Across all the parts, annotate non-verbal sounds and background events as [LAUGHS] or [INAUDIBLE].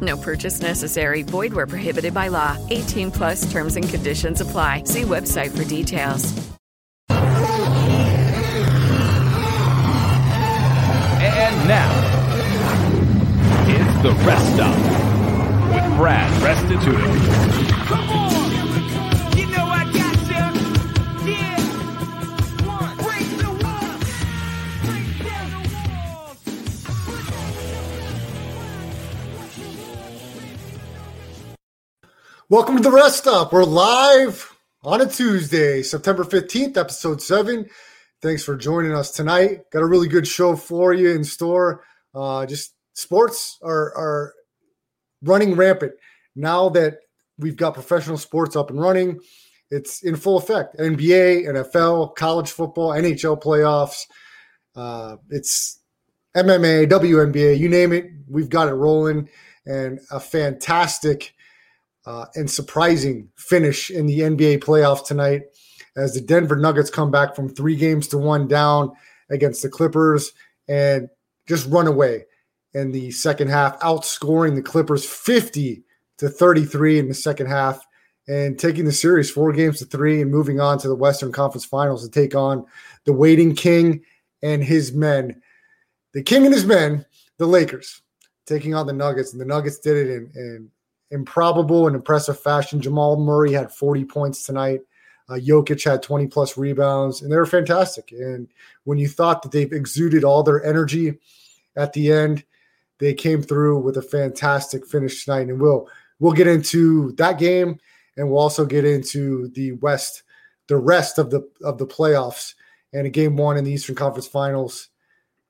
No purchase necessary. Void where prohibited by law. 18 plus terms and conditions apply. See website for details. And now, it's the rest stop with Brad Restituto. Welcome to the rest stop. We're live on a Tuesday, September 15th, episode 7. Thanks for joining us tonight. Got a really good show for you in store. Uh, just sports are, are running rampant now that we've got professional sports up and running. It's in full effect. NBA, NFL, college football, NHL playoffs. Uh, it's MMA, WNBA, you name it. We've got it rolling, and a fantastic uh, and surprising finish in the NBA playoffs tonight as the Denver Nuggets come back from three games to one down against the Clippers and just run away in the second half, outscoring the Clippers 50 to 33 in the second half and taking the series four games to three and moving on to the Western Conference Finals to take on the waiting king and his men. The king and his men, the Lakers, taking on the Nuggets. And the Nuggets did it in, in improbable and impressive fashion. Jamal Murray had 40 points tonight. Uh, Jokic had 20 plus rebounds, and they were fantastic. And when you thought that they've exuded all their energy at the end, they came through with a fantastic finish tonight. And we'll we'll get into that game, and we'll also get into the West, the rest of the of the playoffs, and a game one in the Eastern Conference Finals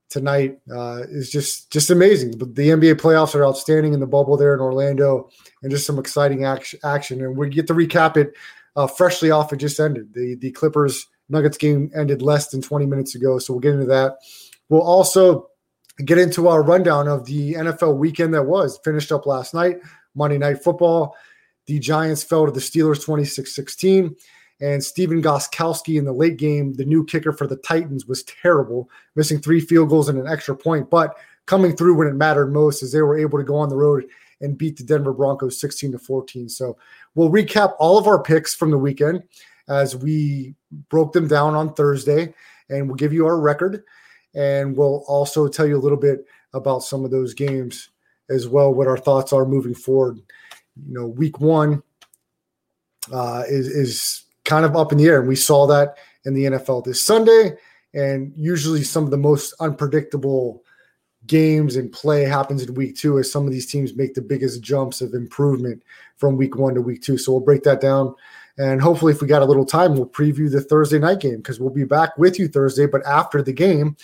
tonight uh, is just just amazing. But the NBA playoffs are outstanding in the bubble there in Orlando, and just some exciting action. action. And we get to recap it uh, freshly off. It just ended. The the Clippers Nuggets game ended less than 20 minutes ago, so we'll get into that. We'll also get into our rundown of the NFL weekend that was finished up last night, Monday Night Football. The Giants fell to the Steelers 26 16 and Stephen Gostkowski in the late game, the new kicker for the Titans, was terrible, missing three field goals and an extra point, but coming through when it mattered most as they were able to go on the road and beat the Denver Broncos 16 to 14. So we'll recap all of our picks from the weekend as we broke them down on Thursday, and we'll give you our record. And we'll also tell you a little bit about some of those games as well, what our thoughts are moving forward. You know, week one uh, is is kind of up in the air. And we saw that in the NFL this Sunday. And usually some of the most unpredictable games and play happens in week two as some of these teams make the biggest jumps of improvement from week one to week two. So we'll break that down. And hopefully, if we got a little time, we'll preview the Thursday night game because we'll be back with you Thursday, but after the game.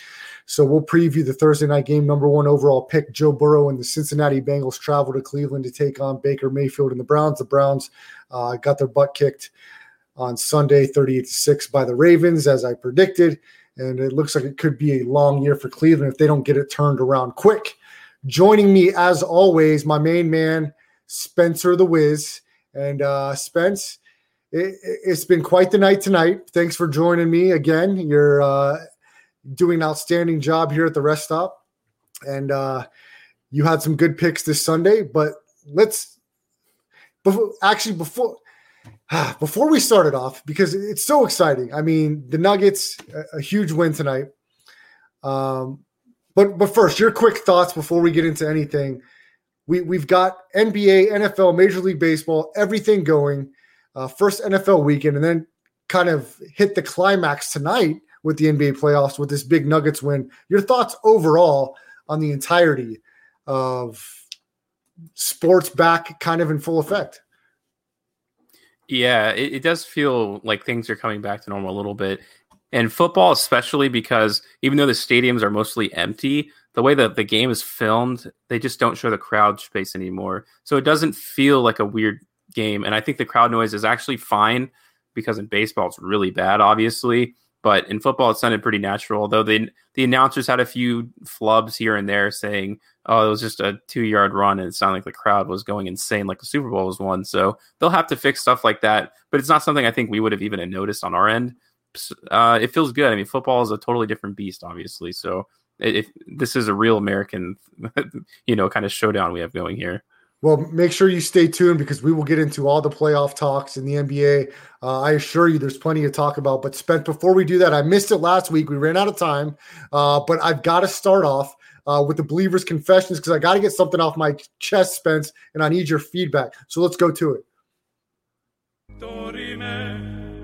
So we'll preview the Thursday night game. Number one overall pick, Joe Burrow and the Cincinnati Bengals travel to Cleveland to take on Baker Mayfield and the Browns. The Browns uh, got their butt kicked on Sunday, 38 to 6 by the Ravens, as I predicted. And it looks like it could be a long year for Cleveland if they don't get it turned around quick. Joining me, as always, my main man, Spencer the Wiz. And uh, Spence, it, has been quite the night tonight. Thanks for joining me again. You're uh, doing an outstanding job here at the rest stop. And uh, you had some good picks this Sunday, but let's before, actually before [SIGHS] before we started off, because it's so exciting. I mean, the Nuggets, a, a huge win tonight. Um, but but first, your quick thoughts before we get into anything. We we've got NBA, NFL, Major League Baseball, everything going. Uh, first NFL weekend, and then kind of hit the climax tonight with the NBA playoffs with this big Nuggets win. Your thoughts overall on the entirety of sports back kind of in full effect? Yeah, it, it, does feel like things are coming back to normal a little bit. And football, especially because even though the stadiums are mostly empty, the way that the game is filmed, they just don't show the crowd space anymore. So it doesn't feel like a weird game. And I think the crowd noise is actually fine because in baseball it's really bad, obviously. But in football, it sounded pretty natural. Although the the announcers had a few flubs here and there, saying, "Oh, it was just a two yard run," and it sounded like the crowd was going insane, like the Super Bowl was won. So they'll have to fix stuff like that. But it's not something I think we would have even noticed on our end. Uh, it feels good. I mean, football is a totally different beast, obviously. So if this is a real American, [LAUGHS] you know, kind of showdown we have going here. Well, make sure you stay tuned because we will get into all the playoff talks in the NBA. Uh, I assure you, there's plenty to talk about. But Spence, before we do that, I missed it last week. We ran out of time, uh, but I've got to start off uh, with the Believers' Confessions because I got to get something off my chest, Spence, and I need your feedback. So let's go to it. Dorime,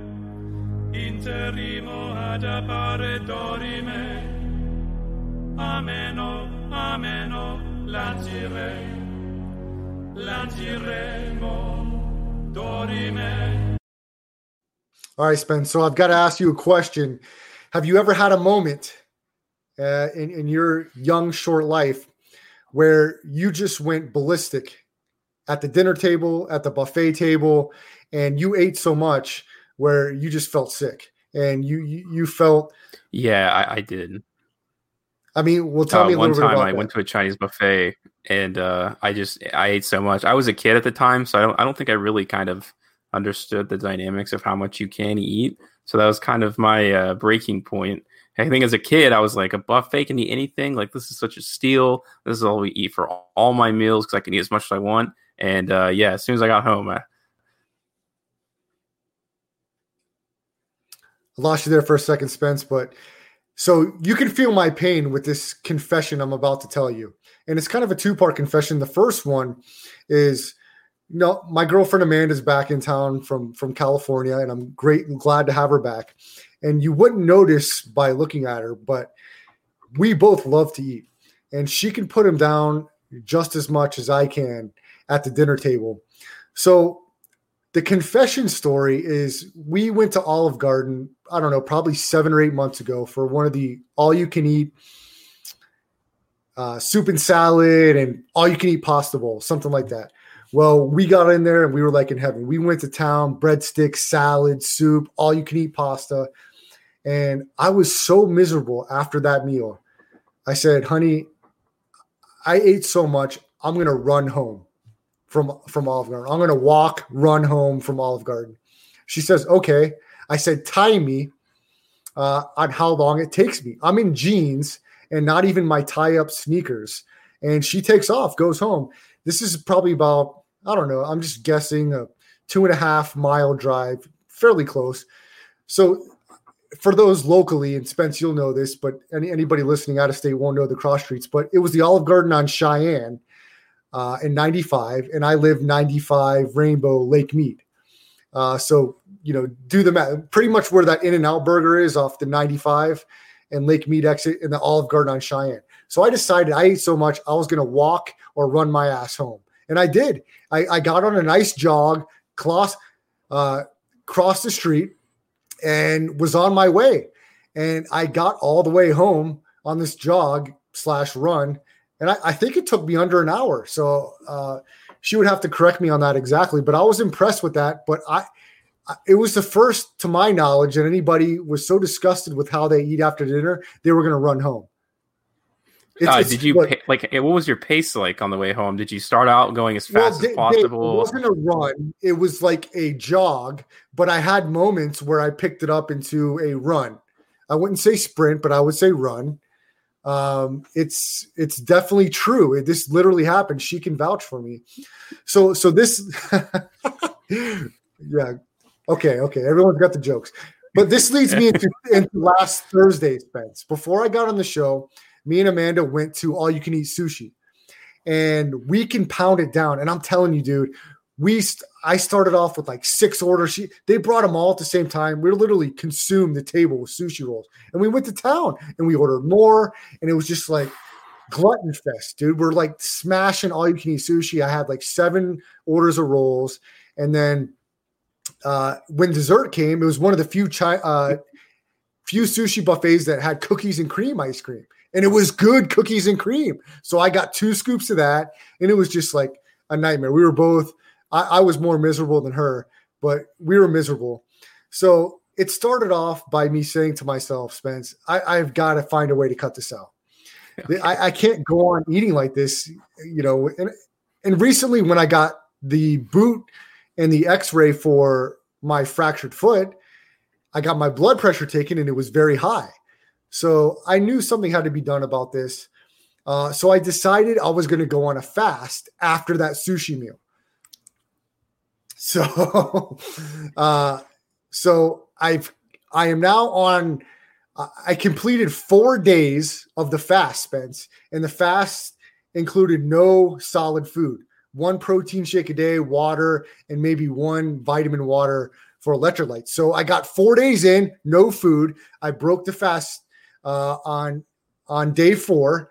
all right, Spence. So I've got to ask you a question. Have you ever had a moment uh, in, in your young, short life where you just went ballistic at the dinner table, at the buffet table, and you ate so much where you just felt sick and you you, you felt yeah I, I did I mean, well, tell uh, me one time I that. went to a Chinese buffet and uh, I just I ate so much. I was a kid at the time, so I don't I don't think I really kind of understood the dynamics of how much you can eat. So that was kind of my uh, breaking point. I think as a kid, I was like, a buffet can eat anything. Like this is such a steal. This is all we eat for all, my meals because I can eat as much as I want. And uh, yeah, as soon as I got home, I, I lost you there for a second, Spence, but so you can feel my pain with this confession I'm about to tell you. And it's kind of a two part confession. The first one is you know, my girlfriend Amanda's back in town from from California, and I'm great and glad to have her back. And you wouldn't notice by looking at her, but we both love to eat. And she can put him down just as much as I can at the dinner table. So the confession story is we went to Olive Garden, I don't know, probably seven or eight months ago for one of the all you can eat uh, soup and salad and all you can eat pasta bowl, something like that. Well, we got in there and we were like in heaven. We went to town, breadsticks, salad, soup, all you can eat pasta. And I was so miserable after that meal. I said, honey, I ate so much, I'm going to run home from from Olive Garden. I'm going to walk, run home from Olive Garden. She says, "Okay." I said, "Time me uh, on how long it takes me." I'm in jeans and not even my tie-up sneakers, and she takes off, goes home. This is probably about I don't know. I'm just guessing a two and a half mile drive, fairly close. So for those locally, and Spence, you'll know this, but any, anybody listening out of state won't know the cross streets. But it was the Olive Garden on Cheyenne uh, in 95, and I live 95 Rainbow Lake Mead. Uh, so, you know, do the math. Pretty much where that In and Out burger is off the 95 and Lake Mead exit in the Olive Garden on Cheyenne. So I decided I ate so much, I was going to walk or run my ass home. And I did. I, I got on a nice jog, cross, uh, crossed the street, and was on my way. And I got all the way home on this jog slash run and I, I, think it took me under an hour. So uh, she would have to correct me on that exactly, but I was impressed with that. But I, it was the first, to my knowledge, that anybody was so disgusted with how they eat after dinner, they were going to run home. It's, uh, it's, did you like, like? What was your pace like on the way home? Did you start out going as fast well, as possible? it wasn't a run; it was like a jog. But I had moments where I picked it up into a run. I wouldn't say sprint, but I would say run um, it's it's definitely true. It, this literally happened. She can vouch for me. So so this, [LAUGHS] yeah, okay, okay. Everyone's got the jokes, but this leads me into, [LAUGHS] into last Thursday's Spence. Before I got on the show, me and Amanda went to all you can eat sushi, and we can pound it down. And I'm telling you, dude, we st- I started off with like six orders. She, they brought them all at the same time. We literally consumed the table with sushi rolls, and we went to town and we ordered more, and it was just like glutton fest, dude. We're like smashing all you can eat sushi. I had like seven orders of rolls, and then uh, when dessert came, it was one of the few chi- uh, few sushi buffets that had cookies and cream ice cream, and it was good cookies and cream. So I got two scoops of that, and it was just like a nightmare. We were both. I, I was more miserable than her, but we were miserable. So it started off by me saying to myself, Spence, I, I've got to find a way to cut this out. I, I, can't go on eating like this, you know. And, and recently, when I got the boot and the X-ray for my fractured foot, I got my blood pressure taken, and it was very high. So I knew something had to be done about this. Uh, so I decided I was going to go on a fast after that sushi meal. So, [LAUGHS] uh, so I've I am now on. I completed four days of the fast, Spence, and the fast included no solid food, one protein shake a day, water, and maybe one vitamin water for electrolytes. So I got four days in, no food. I broke the fast uh, on on day four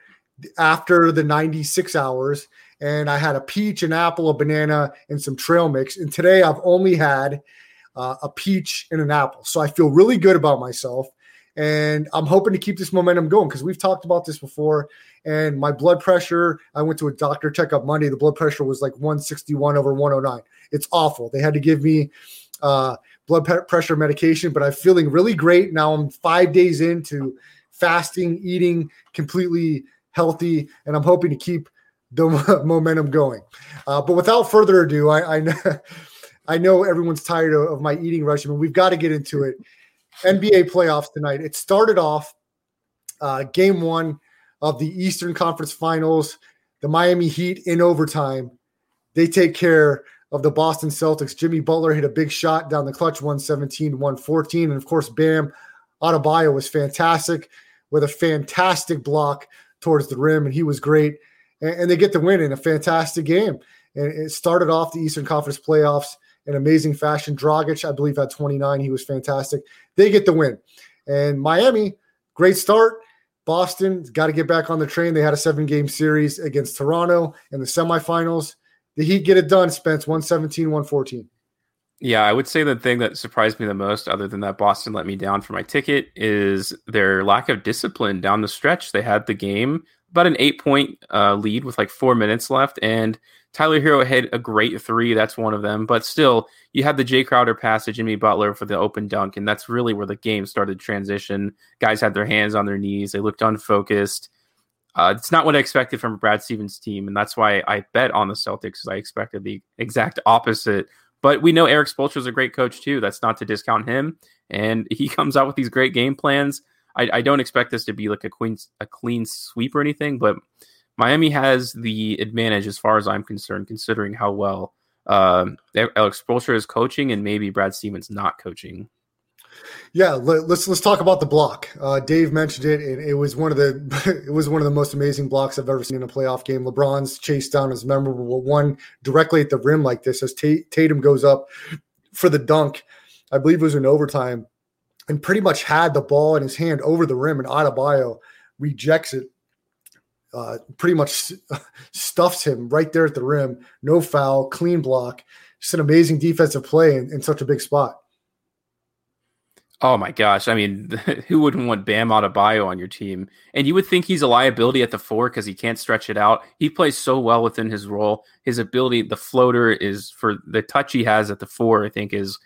after the 96 hours and I had a peach, an apple, a banana, and some trail mix. And today I've only had uh, a peach and an apple. So I feel really good about myself. And I'm hoping to keep this momentum going because we've talked about this before. And my blood pressure, I went to a doctor checkup Monday. The blood pressure was like 161 over 109. It's awful. They had to give me uh, blood pressure medication, but I'm feeling really great. Now I'm five days into fasting, eating completely healthy, and I'm hoping to keep the [LAUGHS] momentum going. Uh, but without further ado, I, I know, [LAUGHS] I know everyone's tired of, of my eating regimen. We've got to get into it. NBA playoffs tonight. It started off uh, game one of the Eastern Conference Finals. The Miami Heat in overtime. They take care of the Boston Celtics. Jimmy Butler hit a big shot down the clutch, 117 114. And of course, Bam Adebayo was fantastic with a fantastic block towards the rim, and he was great and, and they get the win in a fantastic game. And it started off the Eastern Conference playoffs in amazing fashion. Dragic, I believe, had 29. He was fantastic. They get the win. And Miami, great start. Boston got to get back on the train. They had a seven game series against Toronto in the semifinals. The Heat get it done, Spence 117, 114. Yeah, I would say the thing that surprised me the most, other than that Boston let me down for my ticket, is their lack of discipline down the stretch. They had the game about an eight point uh, lead with like four minutes left. And Tyler Herro hit a great three. That's one of them. But still, you had the Jae Crowder pass to Jimmy Butler for the open dunk. And that's really where the game started to transition. Guys had their hands on their knees, they looked unfocused. Uh, it's not what I expected from Brad Stevens' team. And that's why I bet on the Celtics because I expected the exact opposite. But we know Erik Spoelstra is a great coach too. That's not to discount him. And [LAUGHS] he comes out with these great game plans. I, I don't expect this to be like a clean a clean sweep or anything, but Miami has the advantage as far as I'm concerned, considering how well uh, Alex Spoelstra is coaching and maybe Brad Stevens not coaching. Yeah, let, us let's talk about the block. Uh, Dave mentioned it, and it was one of the [LAUGHS] it was one of the most amazing blocks I've ever seen in a playoff game. LeBron's chase down is memorable. One directly at the rim like this as Tatum goes up for the dunk. I believe it was in overtime and pretty much had the ball in his hand over the rim, and Adebayo rejects it. Uh, pretty much [LAUGHS] stuffs him right there at the rim. No foul, clean block. Just an amazing defensive play in, in such a big spot. Oh my gosh! I mean, [LAUGHS] who wouldn't want Bam Adebayo on your team? And you would think he's a liability at the four because he can't stretch it out. He plays so well within his role. His ability, the floater is for the touch he has at the four. I think is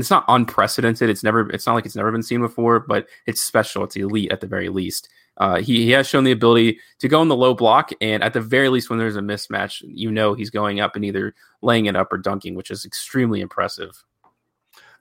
it's not unprecedented. It's never. It's not like it's never been seen before, but it's special. It's elite at the very least. Uh, he, he has shown the ability to go in the low block, and at the very least, when there's a mismatch, you know he's going up and either laying it up or dunking, which is extremely impressive.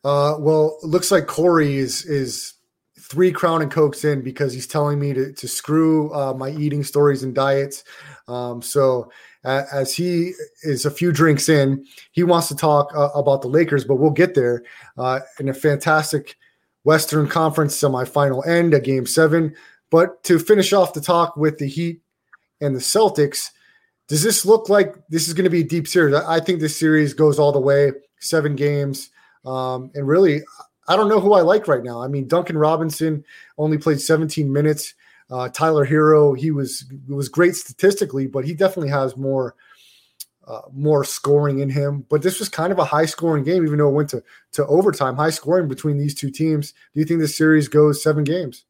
Uh, well, looks like Corey is is three Crown and Cokes in because he's telling me to to screw uh, my eating stories and diets. Um, so as he is a few drinks in, he wants to talk uh, about the Lakers, but we'll get there uh, in a fantastic Western Conference semifinal end, a game seven. But to finish off the talk with the Heat and the Celtics, does this look like this is going to be a deep series? I think this series goes all the way, seven games. Um, and really, I don't know who I like right now. I mean, Duncan Robinson only played 17 minutes. Uh, Tyler Herro, he was was great statistically, but he definitely has more uh, more scoring in him. But this was kind of a high scoring game, even though it went to to overtime. High scoring between these two teams. Do you think this series goes seven games?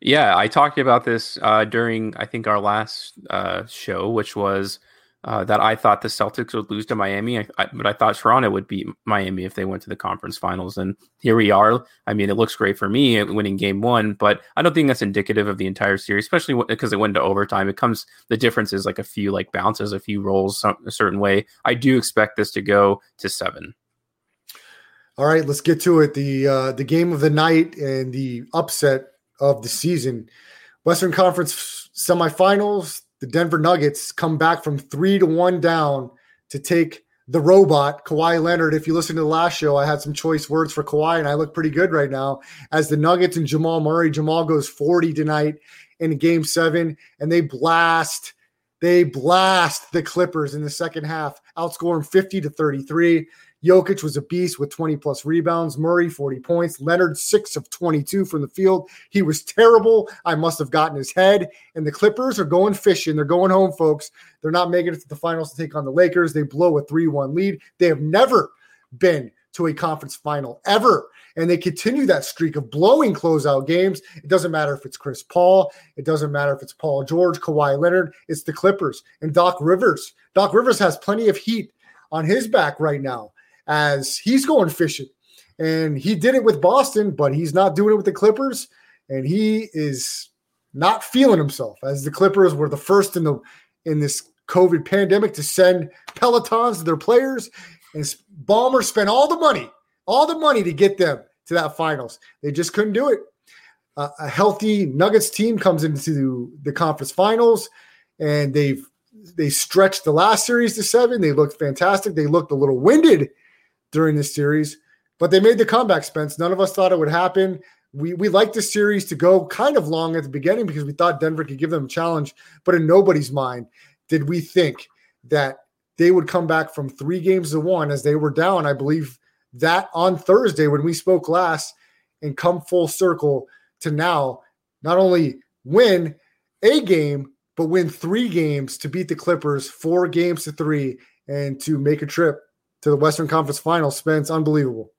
Yeah, I talked about this uh, during I think our last uh, show, which was uh, that I thought the Celtics would lose to Miami, I, I, but I thought Toronto would beat Miami if they went to the conference finals. And here we are. I mean, it looks great for me winning game one, but I don't think that's indicative of the entire series, especially because it went to overtime. It comes, the difference is like a few like bounces, a few rolls some, a certain way. I do expect this to go to seven. All right, let's get to it. The uh, the game of the night and the upset of the season. Western Conference semifinals, the Denver Nuggets come back from three to one down to take the robot, Kawhi Leonard. If you listen to the last show, I had some choice words for Kawhi, and I look pretty good right now. As the Nuggets and Jamal Murray, Jamal goes 40 tonight in game seven, and they blast, they blast the Clippers in the second half, outscoring 50 to 33. Jokic was a beast with 20 plus rebounds. Murray, 40 points. Leonard, 6 of 22 from the field. He was terrible. I must have gotten his head. And the Clippers are going fishing. They're going home, folks. They're not making it to the finals to take on the Lakers. They blow a 3 1 lead. They have never been to a conference final ever. And they continue that streak of blowing closeout games. It doesn't matter if it's Chris Paul, it doesn't matter if it's Paul George, Kawhi Leonard, it's the Clippers and Doc Rivers. Doc Rivers has plenty of heat on his back right now as he's going fishing. And he did it with Boston, but he's not doing it with the Clippers. And he is not feeling himself as the Clippers were the first in the in this COVID pandemic to send Pelotons to their players. And Ballmer spent all the money, all the money to get them to that finals. They just couldn't do it. Uh, a healthy Nuggets team comes into the conference finals, and they've they stretched the last series to seven. They looked fantastic. They looked a little winded during this series, but they made the comeback, Spence. None of us thought it would happen. We we liked the series to go kind of long at the beginning because we thought Denver could give them a challenge, but in nobody's mind did we think that they would come back from three games to one as they were down. I believe that on Thursday when we spoke last and come full circle to now not only win a game, but win three games to beat the Clippers, four games to three, and to make a trip to the Western Conference Finals. Spence, unbelievable.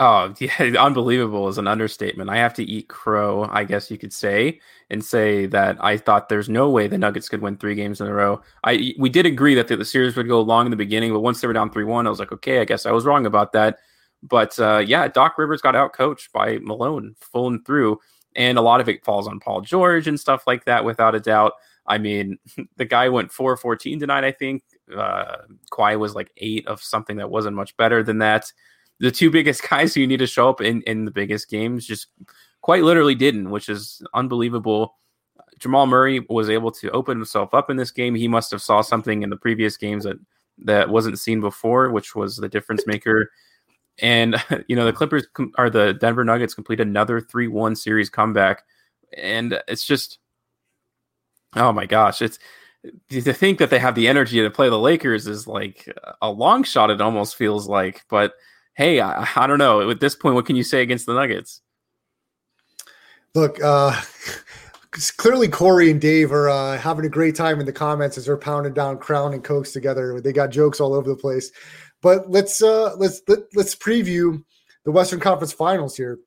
Oh, yeah, [LAUGHS] unbelievable is an understatement. I have to eat crow, I guess you could say, and say that I thought there's no way the Nuggets could win three games in a row. I we did agree that the, the series would go long in the beginning, but once they were down three one, I was like, okay, I guess I was wrong about that. But uh, yeah, Doc Rivers got out coached by Malone full and through, and a lot of it falls on Paul George and stuff like that, without a doubt. I mean, [LAUGHS] the guy went 4 14 tonight, I think. Uh, Kawhi was like eight of something that wasn't much better than that. The two biggest [LAUGHS] guys who need to show up in, in the biggest games just quite literally didn't, which is unbelievable. Jamal Murray was able to open himself up in this game. He must have saw something in the previous games that that wasn't seen before, which was the difference maker. And [LAUGHS] you know, the Clippers are the Denver Nuggets complete another 3-1 series comeback. And it's just Oh my gosh, it's to think that they have the energy to play the Lakers is like a long shot. It almost feels like, but hey, I, I don't know. At this point, what can you say against the Nuggets? Look, uh, [LAUGHS] clearly Corey and Dave are uh, having a great time in the comments as they're pounding down Crown and Cokes together. They got jokes all over the place. But let's uh, let's let, us let us preview the Western Conference Finals here.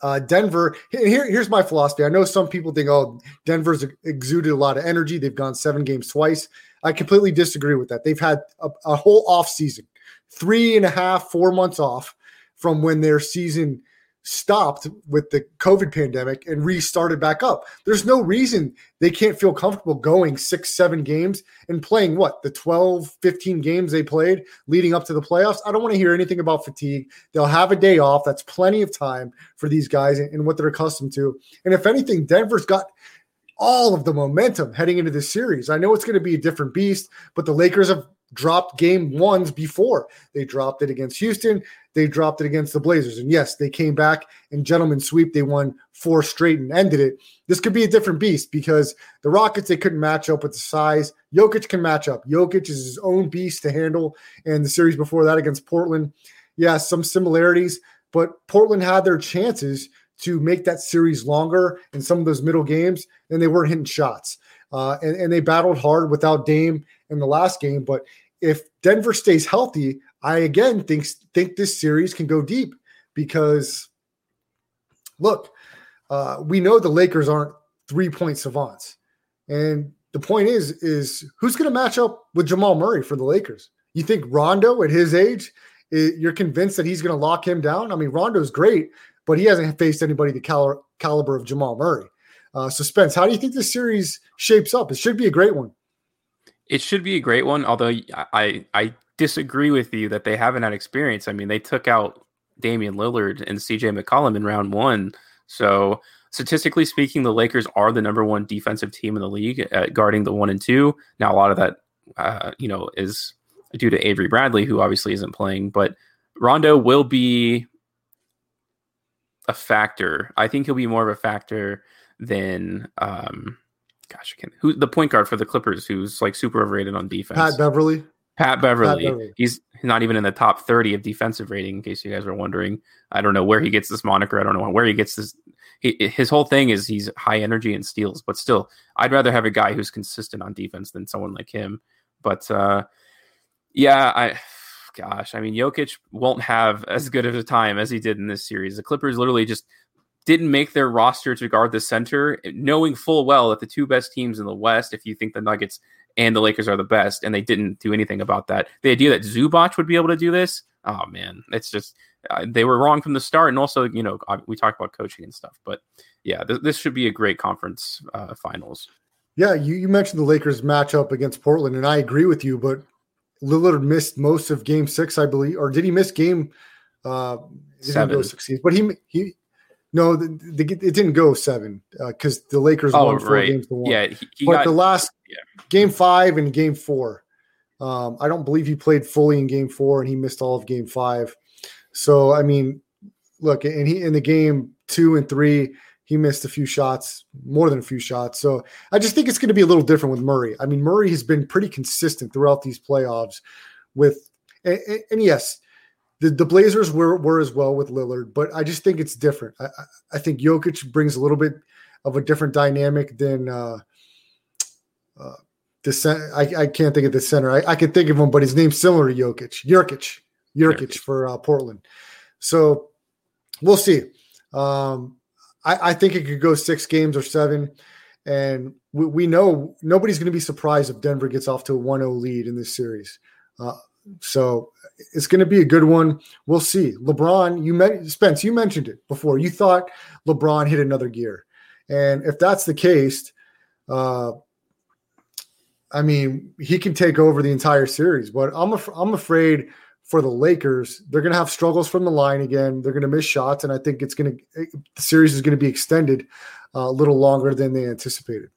Uh, Denver, here, here's my philosophy. I know some people think, oh, Denver's exuded a lot of energy. They've gone seven games twice. I completely disagree with that. They've had a, a whole off season, three and a half, four months off from when their season stopped with the COVID pandemic and restarted back up. There's no reason they can't feel comfortable going six, seven games and playing what the 12, 15 games they played leading up to the playoffs. I don't want to hear anything about fatigue. They'll have a day off. That's plenty of time for these guys and what they're accustomed to. And if anything, Denver's got all of the momentum heading into this series. I know it's going to be a different beast, but the Lakers have dropped game ones before. They dropped it against Houston. They dropped it against the Blazers. And yes, they came back and gentlemen sweep. They won four straight and ended it. This could be a different beast because the Rockets, they couldn't match up with the size. Jokic can match up. Jokic is his own beast to handle. And the series before that against Portland, yeah, some similarities, but Portland had their chances to make that series longer in some of those middle games, and they weren't hitting shots. Uh, and, and they battled hard without Dame in the last game. But if Denver stays healthy, I again think think this series can go deep because look, uh, we know the Lakers aren't three point savants, and the point is is who's going to match up with Jamal Murray for the Lakers? You think Rondo at his age, you're convinced that he's going to lock him down? I mean, Rondo's great, but he hasn't faced anybody the cal- caliber of Jamal Murray. Uh, so, Spence, how do you think this series shapes up? It should be a great one. It should be a great one, although I I disagree with you that they haven't had experience. I mean, they took out Damian Lillard and CJ McCollum in round one. So, statistically speaking, the Lakers are the number one defensive team in the league at guarding the one and two. Now, a lot of that, uh, you know, is due to Avery Bradley, who obviously isn't playing, but Rondo will be a factor. I think he'll be more of a factor than um gosh, I can't who the point guard for the Clippers who's like super overrated on defense. Pat Beverley. Pat Beverley. Pat Beverley. He's not even in the top 30 of defensive rating, in case you guys are wondering. I don't know where he gets this moniker. I don't know where he gets this. He, his whole thing is he's high energy and steals, but still, I'd rather have a guy who's consistent on defense than someone like him. But uh, yeah, I gosh, I mean, Jokic won't have as good of a time as he did in this series. The Clippers literally just didn't make their roster to guard the center, knowing full well that the two best teams in the West, if you think the Nuggets and the Lakers are the best, and they didn't do anything about that. The idea that Zubac would be able to do this, oh man, it's just uh, they were wrong from the start. And also, you know, we talked about coaching and stuff, but yeah, th- this should be a great conference uh, finals. Yeah, you, you mentioned the Lakers matchup against Portland, and I agree with you, but Lillard missed most of game six, I believe, or did he miss game uh seven? Succeed, but he he no, the, the, it didn't go seven because uh, the Lakers oh, won four right. games to one. Yeah, he, he but got, the last yeah. game five and game four, um, I don't believe he played fully in game four, and he missed all of game five. So I mean, look, and he in the game two and three, he missed a few shots, more than a few shots. So I just think it's going to be a little different with Murray. I mean, Murray has been pretty consistent throughout these playoffs with, and, and yes, the, the Blazers were, were as well with Lillard, but I just think it's different. I, I think Jokic brings a little bit of a different dynamic than uh, uh, the center. I, I can't think of the center. I, I can think of him, but his name's similar to Jokic. Jurkic, Jurkic for uh, Portland. So we'll see. Um, I, I think it could go six games or seven. And we, we know nobody's going to be surprised if Denver gets off to a 1 0 lead in this series. Uh, so it's going to be a good one. We'll see. LeBron, you met Spence, you mentioned it before. You thought LeBron hit another gear. And if that's the case, uh, I mean, he can take over the entire series. But I'm af- I'm afraid for the Lakers, they're going to have struggles from the line again. They're going to miss shots, and I think it's going to the series is going to be extended uh, a little longer than they anticipated.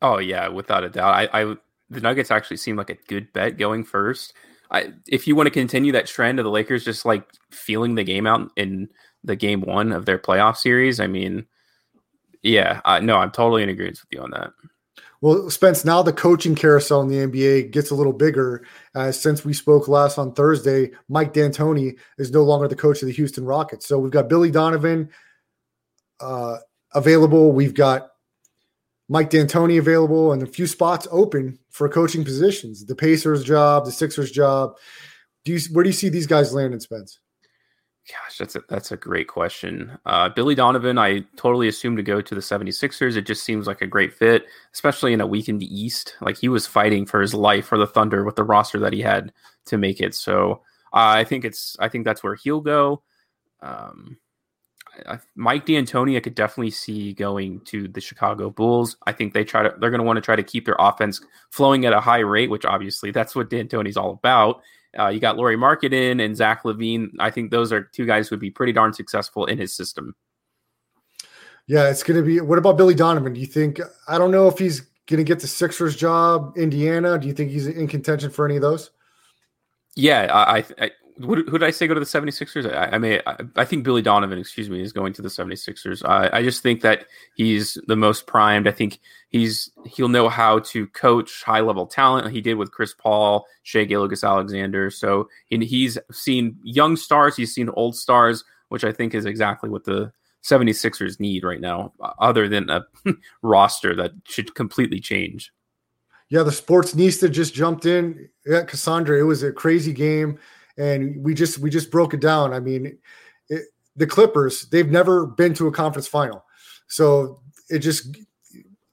Oh yeah, without a doubt. I, I the Nuggets actually seem like a good bet going first. I, if you want to continue that trend of the Lakers just like feeling the game out in the game one of their playoff series, I mean, yeah, uh, no, I'm totally in agreement with you on that. Well, Spence, now the coaching carousel in the NBA gets a little bigger. As since we spoke last on Thursday, Mike D'Antoni is no longer the coach of the Houston Rockets. So we've got Billy Donovan uh, available. We've got Mike D'Antoni available, and a few spots open for coaching positions. The Pacers job, the Sixers job. Do you where do you see these guys landing, Spence? Gosh, that's a, that's a great question. Uh, Billy Donovan, I totally assumed to go to the 76ers. It just seems like a great fit, especially in a weakened East. Like he was fighting for his life for the Thunder with the roster that he had to make it. So uh, I think it's I think that's where he'll go. Um, I, Mike D'Antoni, I could definitely see going to the Chicago Bulls. I think they try to they're going to want to try to keep their offense flowing at a high rate, which obviously that's what D'Antoni's all about. Uh, you got Lauri Markkanen and Zach LaVine. I think those are two guys who would be pretty darn successful in his system. Yeah, it's going to be. What about Billy Donovan? Do you think? I don't know if he's going to get the Sixers job? Indiana? Do you think he's in contention for any of those? Yeah, I, I, who, who did I say go to the 76ers? I, I mean, I, I, think Billy Donovan, excuse me, is going to the 76ers. I, I just think that he's the most primed. I think he's he'll know how to coach high level talent. He did with Chris Paul, Shai Gilgeous-Alexander. So he, he's seen young stars, he's seen old stars, which I think is exactly what the 76ers need right now, other than a [LAUGHS] roster that should completely change. Yeah, the Sportsnista just jumped in. Yeah, Cassandra, it was a crazy game and we just we just broke it down. I mean, it, the Clippers they've never been to a conference final, so it just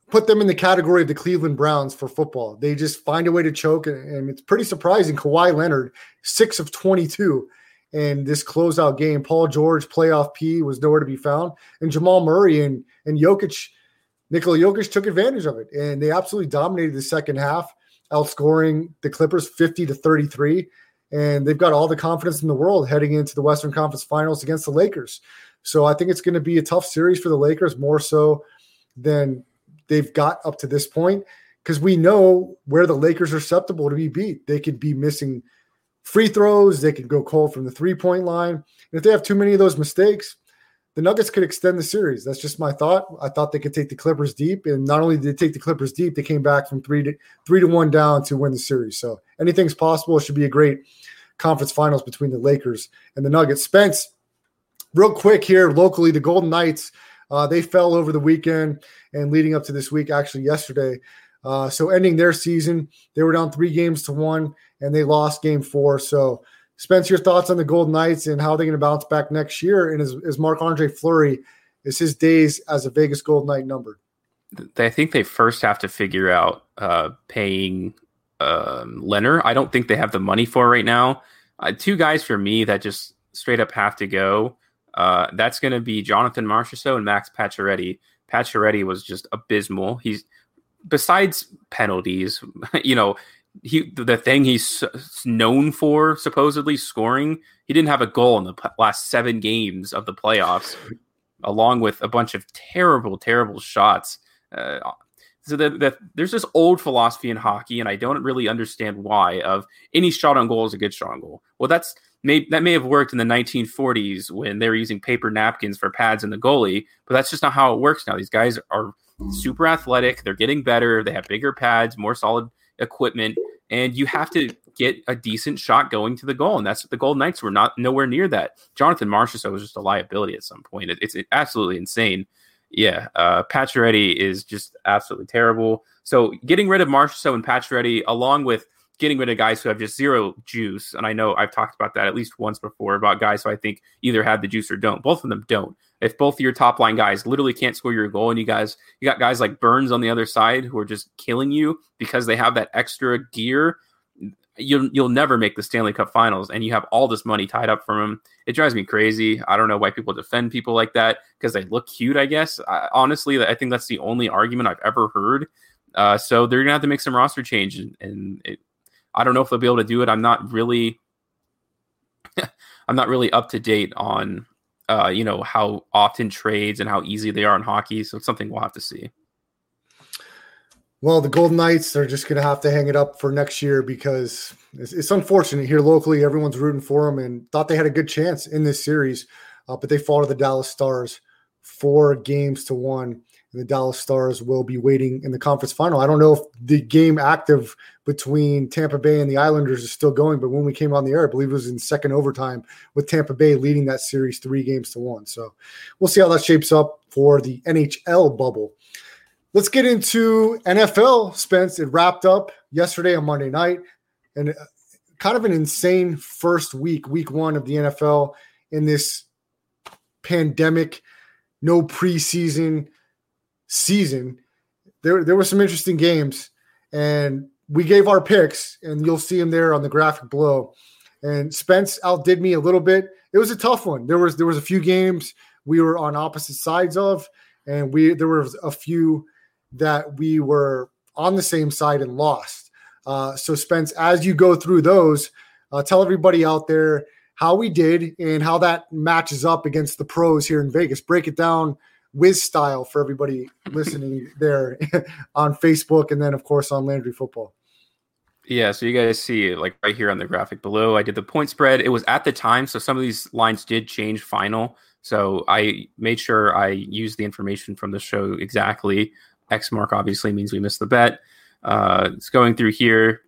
put them in the category of the Cleveland Browns for football. They just find a way to choke, and, and it's pretty surprising. Kawhi Leonard, six of twenty-two. in this closeout game, Paul George, playoff P, was nowhere to be found. And Jamal Murray and, and Jokic, Nikola Jokic took advantage of it. And they absolutely dominated the second half, outscoring the Clippers 50 to 33 and they've got all the confidence in the world heading into the Western Conference Finals against the Lakers. So I think it's going to be a tough series for the Lakers, more so than they've got up to this point, because we know where the Lakers are susceptible to be beat. They could be missing free throws, they could go cold from the three point line. And if they have too many of those mistakes, the Nuggets could extend the series. That's just my thought. I thought they could take the Clippers deep, and not only did they take the Clippers deep, they came back from three to three to one down to win the series. So anything's possible. It should be a great conference finals between the Lakers and the Nuggets. Spence, real quick here locally, the Golden Knights uh, they fell over the weekend and leading up to this week, actually yesterday. Uh, so ending their season, they were down three games to one, and they lost game four. So Spence, your thoughts on the Golden Knights and how they're going to bounce back next year? And is, is Marc Andre Fleury is his days as a Vegas Golden Knight numbered? I think they first have to figure out uh, paying um, Leonard. I don't think they have the money for right now. Uh, two guys for me that just straight up have to go. Uh, that's going to be Jonathan Marchessault and Max Pacioretty. Pacioretty was just abysmal. He's besides penalties, [LAUGHS] you know, he the thing he's known for supposedly scoring. He didn't have a goal in the last seven games of the playoffs, along with a bunch of terrible, terrible shots. Uh, so the, the, there's this old philosophy in hockey, and I don't really understand why. Of any shot on goal is a good shot on goal. Well, that's may, that may have worked in the 1940s when they were using paper napkins for pads in the goalie, but that's just not how it works now. These guys are super athletic. They're getting better. They have bigger pads, more solid equipment, and you have to get a decent shot going to the goal. And that's the Golden Knights were not nowhere near that. Jonathan Marchessault was just a liability at some point. It, it's absolutely insane yeah, uh, is just absolutely terrible. So getting rid of Marchessault and Pacioretty, along with getting rid of guys who have just zero juice, and I know I've talked about that at least once before about guys who I think either have the juice or don't. Both of them don't. If both of your top line guys literally can't score your goal, and you guys you got guys like Burns on the other side who are just killing you because they have that extra gear you'll you'll never make the Stanley Cup Finals, and you have all this money tied up from them. It drives me crazy. I don't know why people defend people like that because they look cute. I guess I, honestly, I think that's the only argument I've ever heard. Uh, so they're gonna have to make some roster change, and, and it, I don't know if they'll be able to do it. I'm not really, [LAUGHS] I'm not really up to date on, uh, you know, how often trades and how easy they are in hockey. So it's something we'll have to see. Well, the Golden Knights are just going to have to hang it up for next year because it's, it's, unfortunate here locally. Everyone's rooting for them and thought they had a good chance in this series, uh, but they fall to the Dallas Stars four games to one. And the Dallas Stars will be waiting in the conference final. I don't know if the game active between Tampa Bay and the Islanders is still going, but when we came on the air, I believe it was in second overtime with Tampa Bay leading that series three games to one. So we'll see how that shapes up for the NHL bubble. Let's get into NFL, Spence. It wrapped up yesterday on Monday night, and uh, kind of an insane first week, week one of the NFL in this pandemic, no preseason season. There, there were some interesting games, and we gave our picks, and you'll see them there on the graphic below. And Spence outdid me a little bit. It was a tough one. There was there was a few games we were on opposite sides of, and we there was a few that we were on the same side and lost. Uh, so, Spence, as you go through those, uh, tell everybody out there how we did and how that matches up against the pros here in Vegas. Break it down whiz style for everybody [LAUGHS] listening there on Facebook and then of course on Landry Football. Yeah, so you guys see like right here on the graphic below, I did the point spread. It was at the time, so some of these lines did change final. So I made sure I used the information from the show exactly. X mark obviously means we missed the bet. Uh, it's going through here.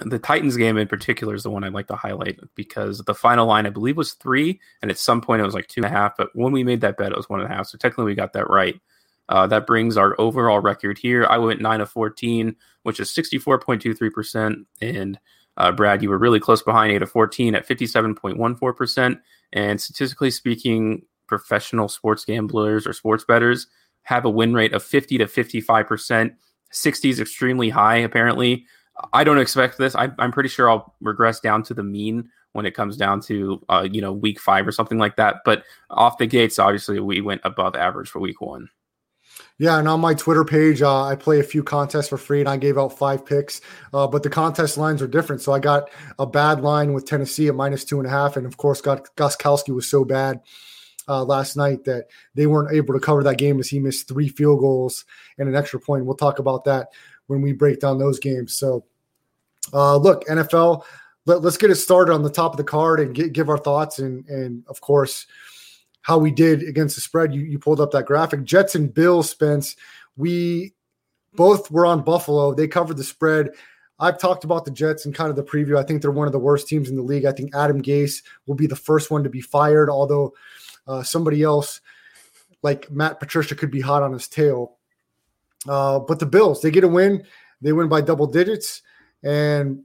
The Titans game in particular is the one I'd like to highlight because the final line I believe was three, and at some point it was like two and a half. But when we made that bet, it was one and a half. So technically we got that right. Uh, that brings our overall record here. I went nine of fourteen, which is sixty four point two three percent, and uh, Brad, you were really close behind eight of fourteen at fifty seven point one four percent. And statistically speaking, professional sports gamblers or sports bettors have a win rate of 50 to 55%. 60 is extremely high, apparently. I don't expect this. I, am pretty sure I'll regress down to the mean when it comes down to, uh, you know, week five or something like that. But off the gates, obviously, we went above average for week one. Yeah, and on my Twitter page, uh, I play a few contests for free, and I gave out five picks. Uh, but the contest lines are different. So I got a bad line with Tennessee at minus two and a half, and of course, got Gostkowski was so bad uh, last night that they weren't able to cover that game as he missed three field goals and an extra point. We'll talk about that when we break down those games. So, uh, look, NFL, let, us get it started on the top of the card and get, give our thoughts, and and of course how we did against the spread. You, you pulled up that graphic. Jets and Bills, Spence. We both were on Buffalo. They covered the spread. I've talked about the Jets and kind of the preview. I think they're one of the worst teams in the league. I think Adam Gase will be the first one to be fired, although uh, somebody else like Matt Patricia could be hot on his tail. Uh, but the Bills, they get a win. They win by double digits, and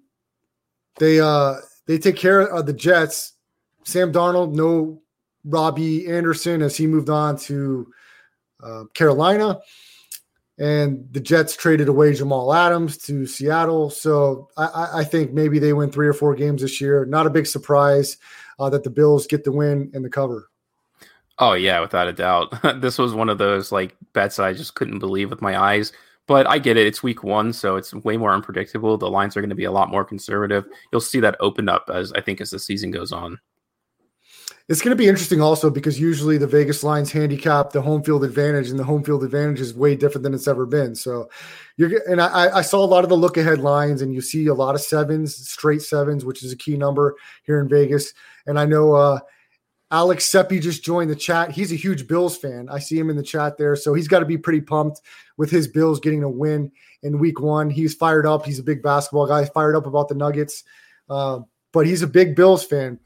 they uh, they take care of the Jets. Sam Darnold, no Robbie Anderson as he moved on to uh, Carolina. And the Jets traded away Jamal Adams to Seattle. So I, I think maybe they win three or four games this year. Not a big surprise uh, that the Bills get the win and the cover. Oh, yeah, without a doubt. [LAUGHS] this was one of those like bets that I just couldn't believe with my eyes. But I get it. It's week one, so it's way more unpredictable. The lines are going to be a lot more conservative. You'll see that open up as I think as the season goes on. It's going to be interesting also because usually the Vegas lines handicap the home field advantage, and the home field advantage is way different than it's ever been. So you're and I, I saw a lot of the look ahead lines, and you see a lot of sevens, straight sevens, which is a key number here in Vegas. And I know uh, Alex Seppi just joined the chat. He's a huge Bills fan. I see him in the chat there, so he's got to be pretty pumped with his Bills getting a win in Week One. He's fired up. He's a big basketball guy. Fired up about the Nuggets, uh, but he's a big Bills fan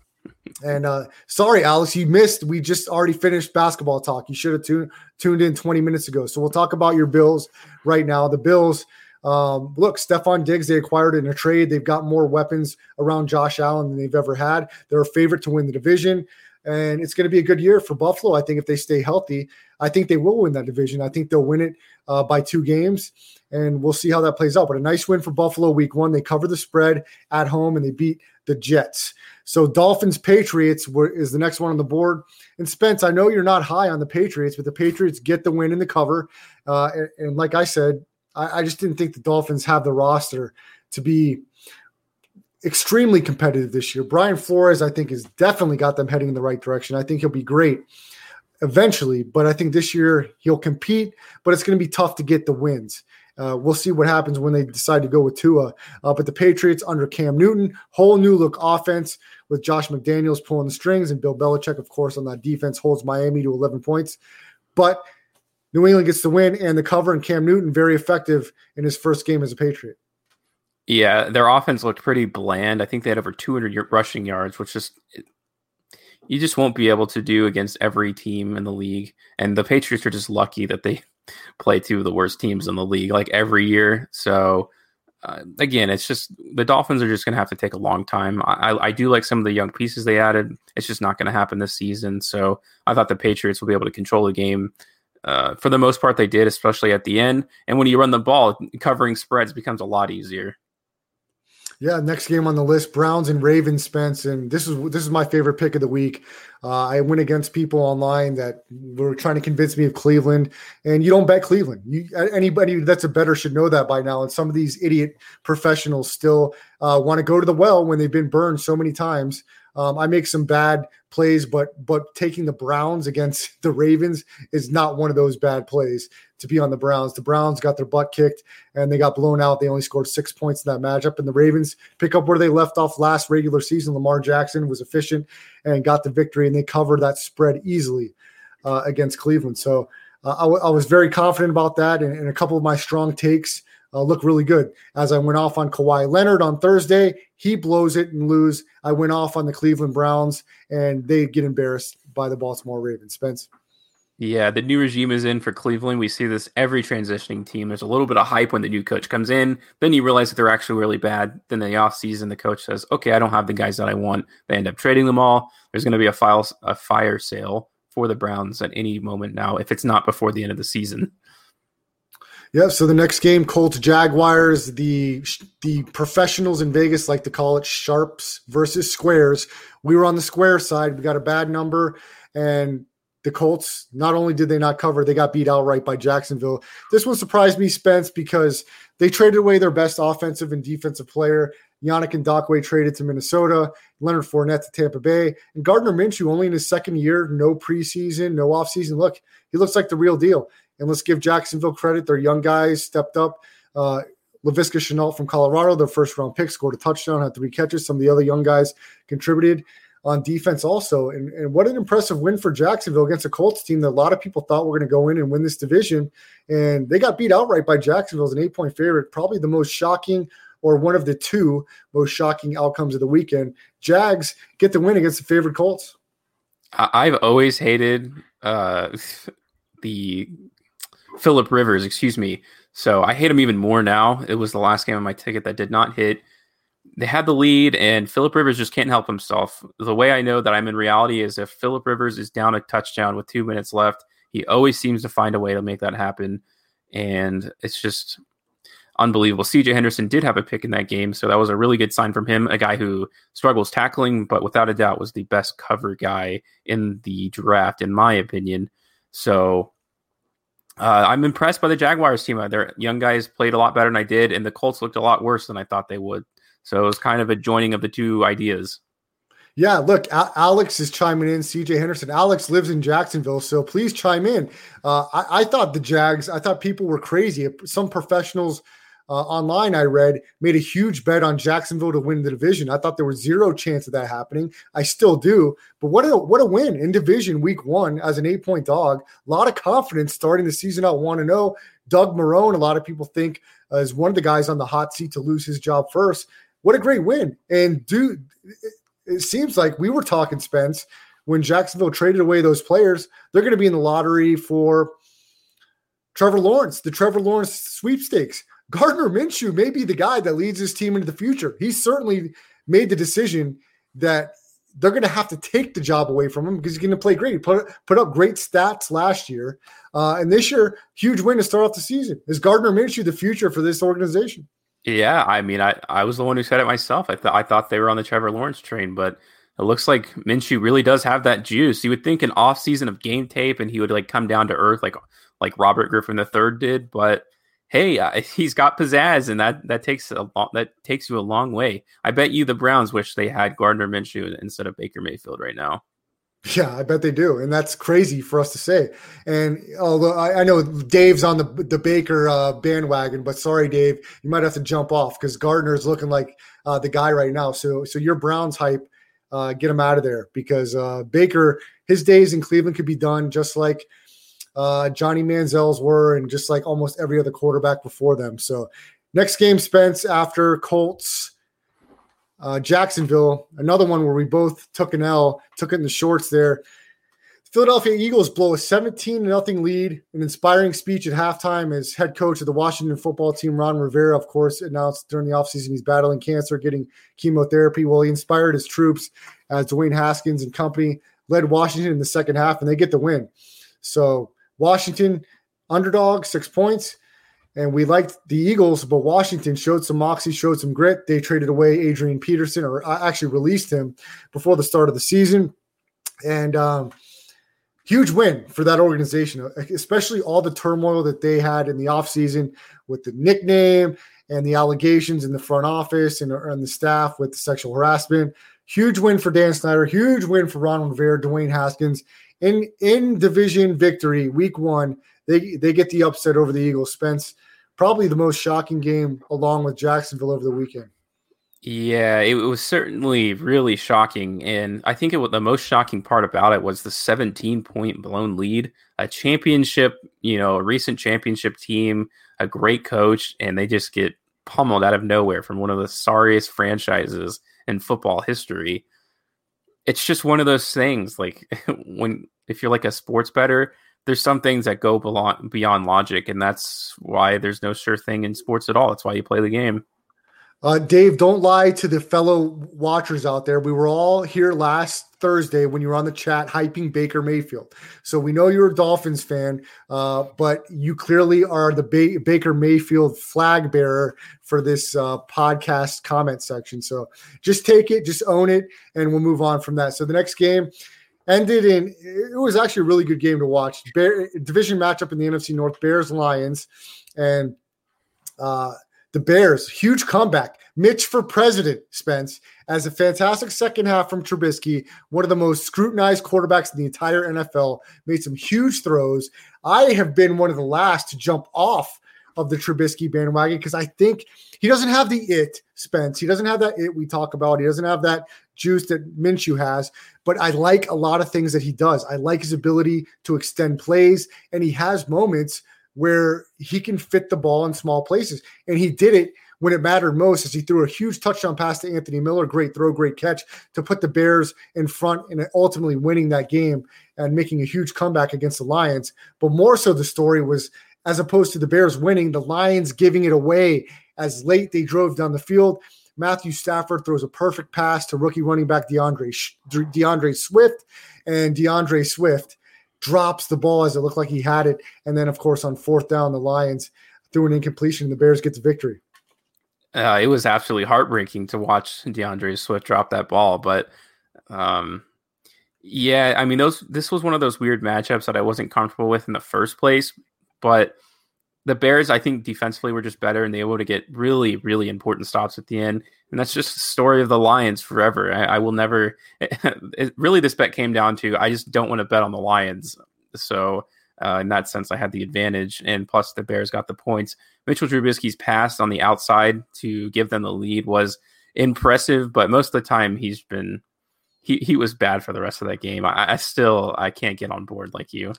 and uh, sorry, Alex, you missed. We just already finished basketball talk. You should have tuned tuned in 20 minutes ago. So we'll talk about your Bills right now. The Bills, um, look, Stefon Diggs, they acquired in a trade. They've got more weapons around Josh Allen than they've ever had. They're a favorite to win the division. And it's going to be a good year for Buffalo. I think if they stay healthy, I think they will win that division. I think they'll win it uh, by two games, and we'll see how that plays out. But a nice win for Buffalo week one. They cover the spread at home and they beat the Jets. So Dolphins Patriots is the next one on the board. And Spence, I know you're not high on the Patriots, but the Patriots get the win in the cover. Uh, and, and, like I said, I, I just didn't think the Dolphins have the roster to be extremely competitive this year. Brian Flores, I think, has definitely got them heading in the right direction. I think he'll be great eventually, but I think this year he'll compete, but it's going to be tough to get the wins. Uh, we'll see what happens when they decide to go with Tua. Uh, but the Patriots under Cam Newton, whole new look offense with Josh McDaniels pulling the strings and Bill Belichick, of course, on that defense holds Miami to 11 points. But New England gets the win and the cover, and Cam Newton very effective in his first game as a Patriot. Yeah, their offense looked pretty bland. I think they had over 200 rushing yards, which just you just won't be able to do against every team in the league. And the Patriots are just lucky that they [LAUGHS] play two of the worst teams in the league like every year. So uh, again, it's just the Dolphins are just going to have to take a long time. I, I, do like some of the young pieces they added. It's just not going to happen this season. So I thought the Patriots will be able to control the game. Uh, for the most part, they did, especially at the end. And when you run the ball, covering spreads becomes a lot easier. Yeah, next game on the list, Browns and Ravens, Spence, and this is this is my favorite pick of the week. Uh, I went against people online that were trying to convince me of Cleveland, and you don't bet Cleveland. You, anybody that's a better should know that by now. And some of these idiot professionals still uh, want to go to the well when they've been burned so many times Um, I make some bad plays, but but taking the Browns against [LAUGHS] the Ravens is not one of those bad plays to be on the Browns. The Browns got their butt kicked and they got blown out. They only scored six points in that matchup, and the Ravens pick up where they left off last regular season. Lamar Jackson was efficient and got the victory, and they covered that spread easily uh, against Cleveland. So uh, I, w- I was very confident about that, and, and a couple of my strong takes uh, look really good. As I went off on Kawhi Leonard on Thursday, he blows it and lose. I went off on the Cleveland Browns, and they get embarrassed by the Baltimore Ravens. Spence. Yeah, the new regime is in for Cleveland. We see this every transitioning team. There's a little bit of hype when the new coach comes in. Then you realize that they're actually really bad. Then in the offseason, the coach says, okay, I don't have the guys that I want. They end up trading them all. There's going to be a, file, a fire sale for the Browns at any moment now, if it's not before the end of the season. Yeah, so the next game, Colts Jaguars, the the professionals in Vegas like to call it sharps versus squares. We were on the square side. We got a bad number, and the Colts not only did they not cover, they got beat outright by Jacksonville. This one surprised me, Spence, because they traded away their best offensive and defensive player. Yannick Ngakoue traded to Minnesota, Leonard Fournette to Tampa Bay, and Gardner Minshew only in his second year, no preseason, no offseason. Look, he looks like the real deal. And let's give Jacksonville credit. Their young guys stepped up. Uh, Laviska Shenault from Colorado, their first round pick, scored a touchdown, had three catches. Some of the other young guys contributed on defense also. And, and what an impressive win for Jacksonville against a Colts team that a lot of people thought were going to go in and win this division. And they got beat outright by Jacksonville as an eight point favorite. Probably the most shocking or one of the two most shocking outcomes of the weekend. Jags get the win against the favorite Colts. I've always hated uh, [LAUGHS] the Philip Rivers, excuse me. So I hate him even more now. It was the last game on my ticket that did not hit. They had the lead, and Philip Rivers just can't help himself. The way I know that I'm in reality is if Philip Rivers is down a touchdown with two minutes left, he always seems to find a way to make that happen. And it's just unbelievable. CJ Henderson did have a pick in that game, so that was a really good sign from him. A guy who struggles tackling, but without a doubt was the best cover guy in the draft, in my opinion. So uh, I'm impressed by the Jaguars team. Their young guys played a lot better than I did, and the Colts looked a lot worse than I thought they would. So it was kind of a joining of the two ideas. Yeah, look, Alex is chiming in. CJ Henderson. Alex lives in Jacksonville, so please chime in. Uh, I-, I thought the Jags, I thought people were crazy. Some professionals uh, online I read made a huge bet on Jacksonville to win the division. I thought there was zero chance of that happening. I still do, but what a what a win in division week one as an eight point dog. A lot of confidence starting the season out one and zero. Oh. Doug Marrone, a lot of people think uh, is one of the guys on the hot seat to lose his job first. What a great win! And dude, it, it seems like we were talking Spence when Jacksonville traded away those players. They're going to be in the lottery for Trevor Lawrence, the Trevor Lawrence sweepstakes. Gardner Minshew may be the guy that leads his team into the future. He certainly made the decision that they're going to have to take the job away from him because he's going to play great. He put put up great stats last year, uh, and this year, huge win to start off the season. Is Gardner Minshew the future for this organization? Yeah, I mean, I, I was the one who said it myself. I thought I thought they were on the Trevor Lawrence train, but it looks like Minshew really does have that juice. You would think an off season of game tape and he would like come down to earth like like Robert Griffin III did, but hey, uh, [LAUGHS] he's got pizzazz, and that that takes a long, that takes you a long way. I bet you the Browns wish they had Gardner Minshew instead of Baker Mayfield right now. Yeah, I bet they do, and that's crazy for us to say. And although I, I know Dave's on the the Baker uh, bandwagon, but sorry, Dave, you might have to jump off because Gardner's looking like uh, the guy right now. So, so your Browns hype, uh, get him out of there because uh, Baker, his days in Cleveland could be done just like uh, Johnny Manziel's were, and just like almost every other quarterback before them. So, next game, Spence, after Colts, uh, Jacksonville, another one where we both took an L, took it in the shorts there. Philadelphia Eagles blow a 17 0 lead. An inspiring speech at halftime as head coach of the Washington football team, Ron Rivera, of course, announced during the offseason he's battling cancer, getting chemotherapy. Well, he inspired his troops as Dwayne Haskins and company led Washington in the second half, and they get the win. So Washington underdog, six points. And we liked the Eagles, but Washington showed some moxie, showed some grit. They traded away Adrian Peterson, or uh, actually released him before the start of the season. And um, huge win for that organization, especially all the turmoil that they had in the offseason with the nickname and the allegations in the front office and, and the staff with the sexual harassment. huge win for Dan Snyder, huge win for Ron Rivera, Dwayne Haskins in in division victory week one. They they get the upset over the Eagles. Spence, probably the most shocking game along with Jacksonville over the weekend. Yeah, it was certainly really shocking, and I think it was the most shocking part about it was the 17 point blown lead. A championship, you know, a recent championship team, a great coach, and they just get pummeled out of nowhere from one of the sorriest franchises in football history. It's just one of those things. Like [LAUGHS] when if you're like a sports better, there's some things that go beyond beyond logic, and that's why there's no sure thing in sports at all. That's why you play the game. Uh, Dave, don't lie to the fellow watchers out there. We were all here last Thursday when you were on the chat hyping Baker Mayfield. So we know you're a Dolphins fan, uh, but you clearly are the ba- Baker Mayfield flag bearer for this uh, podcast comment section. So just take it, just own it, and we'll move on from that. So the next game ended in it was actually a really good game to watch. Bear, division matchup in the NFC North: Bears Lions, and uh, the Bears, huge comeback. Mitch for president, Spence, as a fantastic second half from Trubisky, one of the most scrutinized quarterbacks in the entire NFL, made some huge throws. I have been one of the last to jump off of the Trubisky bandwagon because I think he doesn't have the it, Spence. He doesn't have that it we talk about. He doesn't have that juice that Minshew has, but I like a lot of things that he does. I like his ability to extend plays, and he has moments where he can fit the ball in small places. And he did it when it mattered most as he threw a huge touchdown pass to Anthony Miller, great throw, great catch to put the Bears in front and ultimately winning that game and making a huge comeback against the Lions. But more so, the story was as opposed to the Bears winning, the Lions giving it away as late they drove down the field. Matthew Stafford throws a perfect pass to rookie running back DeAndre D'Andre Swift, and D'Andre Swift drops the ball as it looked like he had it. And then, of course, on fourth down, the Lions threw an incompletion and the Bears get the victory. Uh, it was absolutely heartbreaking to watch D'Andre Swift drop that ball. But um, yeah, I mean, those this was one of those weird matchups that I wasn't comfortable with in the first place. But the Bears, I think defensively were just better and they were able to get really, really important stops at the end. And that's just the story of the Lions forever. I, I will never, [LAUGHS] it, really, this bet came down to I just don't want to bet on the Lions. So, uh, in that sense, I had the advantage. And plus, the Bears got the points. Mitchell Trubisky's pass on the outside to give them the lead was impressive, but most of the time he's been. He, he was bad for the rest of that game. I, I still I can't get on board like you.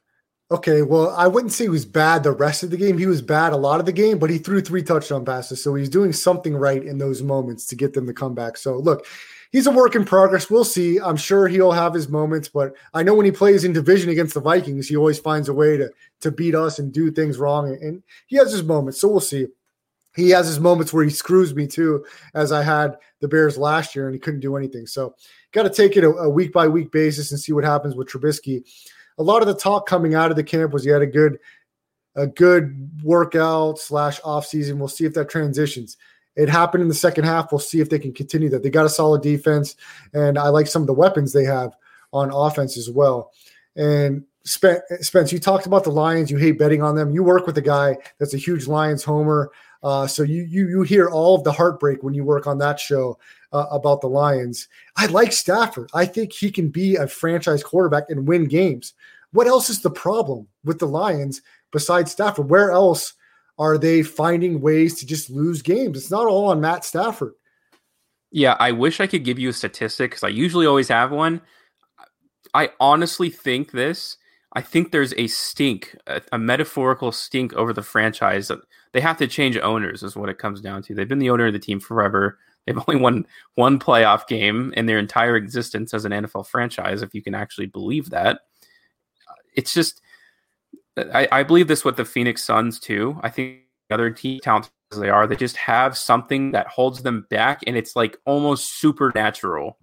Okay, well, I wouldn't say he was bad the rest of the game. He was bad a lot of the game, but he threw three touchdown passes. So he's doing something right in those moments to get them to come back. So look, he's a work in progress. We'll see. I'm sure he'll have his moments, but I know when he plays in division against the Vikings, he always finds a way to, to beat us and do things wrong. And he has his moments. So we'll see. He has his moments where he screws me too, as I had the Bears last year and he couldn't do anything. So got to take it a, a week by week basis and see what happens with Trubisky a lot of the talk coming out of the camp was he had a good a good workout slash off season. We'll see if that transitions. It happened in the second half. We'll see if they can continue that. They got a solid defense, and I like some of the weapons they have on offense as well. And Spence, you talked about the Lions. You hate betting on them. You work with a guy that's a huge Lions homer, uh, so you you you hear all of the heartbreak when you work on that show uh, about the Lions. I like Stafford. I think he can be a franchise quarterback and win games. What else is the problem with the Lions besides Stafford? Where else are they finding ways to just lose games? It's not all on Matt Stafford. Yeah, I wish I could give you a statistic because I usually always have one. I honestly think this. I think there's a stink, a, a metaphorical stink over the franchise. They have to change owners, is what it comes down to. They've been the owner of the team forever. They've [LAUGHS] only won one playoff game in their entire existence as an NFL franchise, if you can actually believe that. It's just, I, I believe this with the Phoenix Suns too. I think other team talented as they are, they just have something that holds them back, and it's like almost supernatural.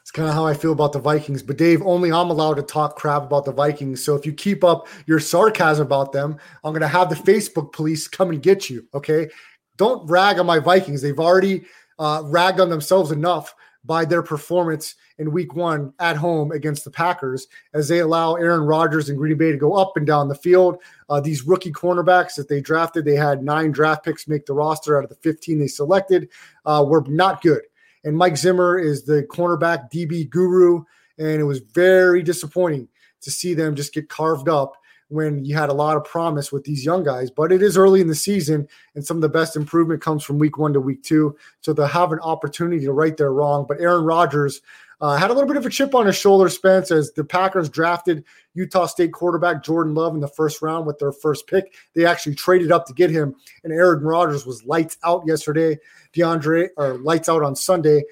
It's kind of how I feel about the Vikings. But Dave, only I'm allowed to talk crap about the Vikings. So if you keep up your sarcasm about them, I'm going to have the Facebook police come and get you. Okay don't rag on my Vikings. They've already uh, ragged on themselves enough by their performance in week one at home against the Packers as they allow Aaron Rodgers and Green Bay to go up and down the field. Uh, these rookie cornerbacks that they drafted, they had nine draft picks make the roster out of the 15 they selected, uh, were not good. And Mike Zimmer is the cornerback DB guru. And it was very disappointing to see them just get carved up when you had a lot of promise with these young guys. But it is early in the season, and some of the best improvement comes from week one to week two. So they'll have an opportunity to right their wrong. But Aaron Rodgers uh, had a little bit of a chip on his shoulder, Spence, as the Packers drafted Utah State quarterback Jordan Love in the first round with their first pick. They actually traded up to get him, and Aaron Rodgers was lights out yesterday. DeAndre, or lights out on Sunday.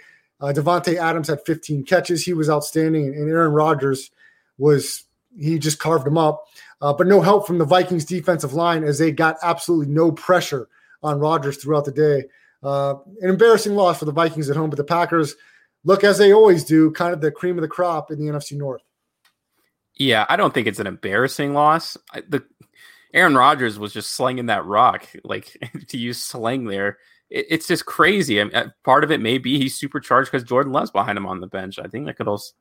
Uh, Davante Adams had 15 catches. He was outstanding, and Aaron Rodgers was he just carved him up. Uh, but no help from the Vikings defensive line as they got absolutely no pressure on Rodgers throughout the day. Uh, an embarrassing loss for the Vikings at home, but the Packers look as they always do, kind of the cream of the crop in the NFC North. Yeah, I don't think it's an embarrassing loss. The Aaron Rodgers was just slinging that rock, like [LAUGHS] to use slang there. It, it's just crazy. I mean, part of it may be he's supercharged because Jordan Love's behind him on the bench. I think that could also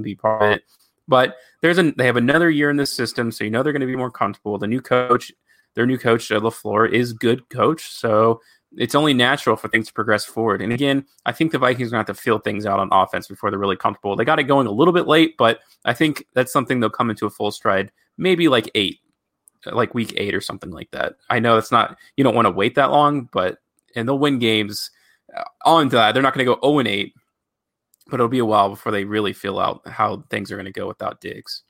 be part of it. But there's a they have another year in this system, so you know they're going to be more comfortable. The new coach, their new coach, LaFleur, is good coach, so it's only natural for things to progress forward. And again, I think the Vikings are going to have to feel things out on offense before they're really comfortable. They got it going a little bit late, but I think that's something they'll come into a full stride, maybe like eight, like week eight or something like that. I know it's not, you don't want to wait that long, but, and they'll win games uh, on that. They're not going to go 0 and 8, but it'll be a while before they really feel out how things are going to go without Diggs.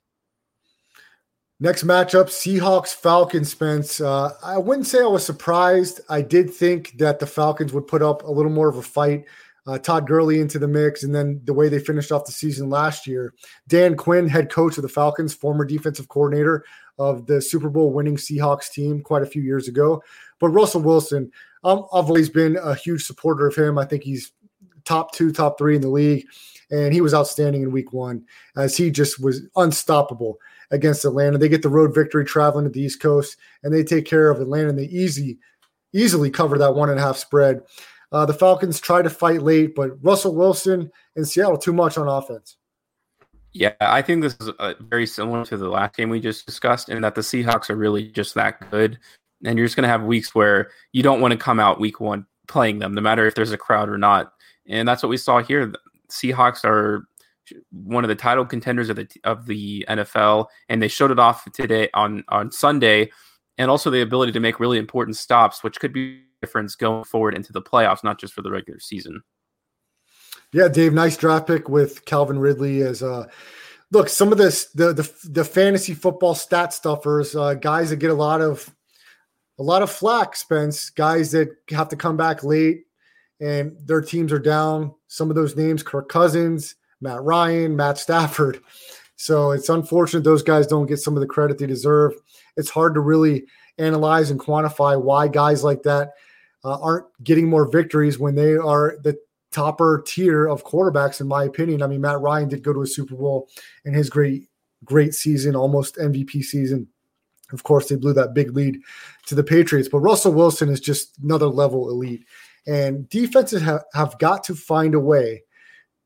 Next matchup, Seahawks Falcons. Spence, uh, I wouldn't say I was surprised. I did think that the Falcons would put up a little more of a fight. Uh, Todd Gurley into the mix, and then the way they finished off the season last year. Dan Quinn, head coach of the Falcons, former defensive coordinator of the Super Bowl winning Seahawks team quite a few years ago. But Russell Wilson, um, I've always been a huge supporter of him. I think he's top two, top three in the league, and he was outstanding in Week One as he just was unstoppable against Atlanta. They get the road victory traveling to the East Coast, and they take care of Atlanta. And they easy, easily cover that one and a half spread. Uh, the Falcons try to fight late, but Russell Wilson in Seattle too much on offense. Yeah, I think this is uh, very similar to the last game we just discussed, in that the Seahawks are really just that good, and you're just going to have weeks where you don't want to come out week one playing them, no matter if there's a crowd or not. And that's what we saw here. The Seahawks are one of the title contenders of the of the NFL, and they showed it off today on on Sunday, and also the ability to make really important stops, which could be difference going forward into the playoffs, not just for the regular season. Yeah, Dave, nice draft pick with Calvin Ridley as uh look, some of this the the, the fantasy football stat stuffers, uh, guys that get a lot of a lot of flack, Spence, guys that have to come back late and their teams are down. Some of those names, Kirk Cousins, Matt Ryan, Matt Stafford. So it's unfortunate those guys don't get some of the credit they deserve. It's hard to really analyze and quantify why guys like that uh, aren't getting more victories when they are the topper tier of quarterbacks, in my opinion. I mean, Matt Ryan did go to a Super Bowl in his great, great season, almost MVP season. Of course, they blew that big lead to the Patriots, but Russell Wilson is just another level elite. And defenses have, have got to find a way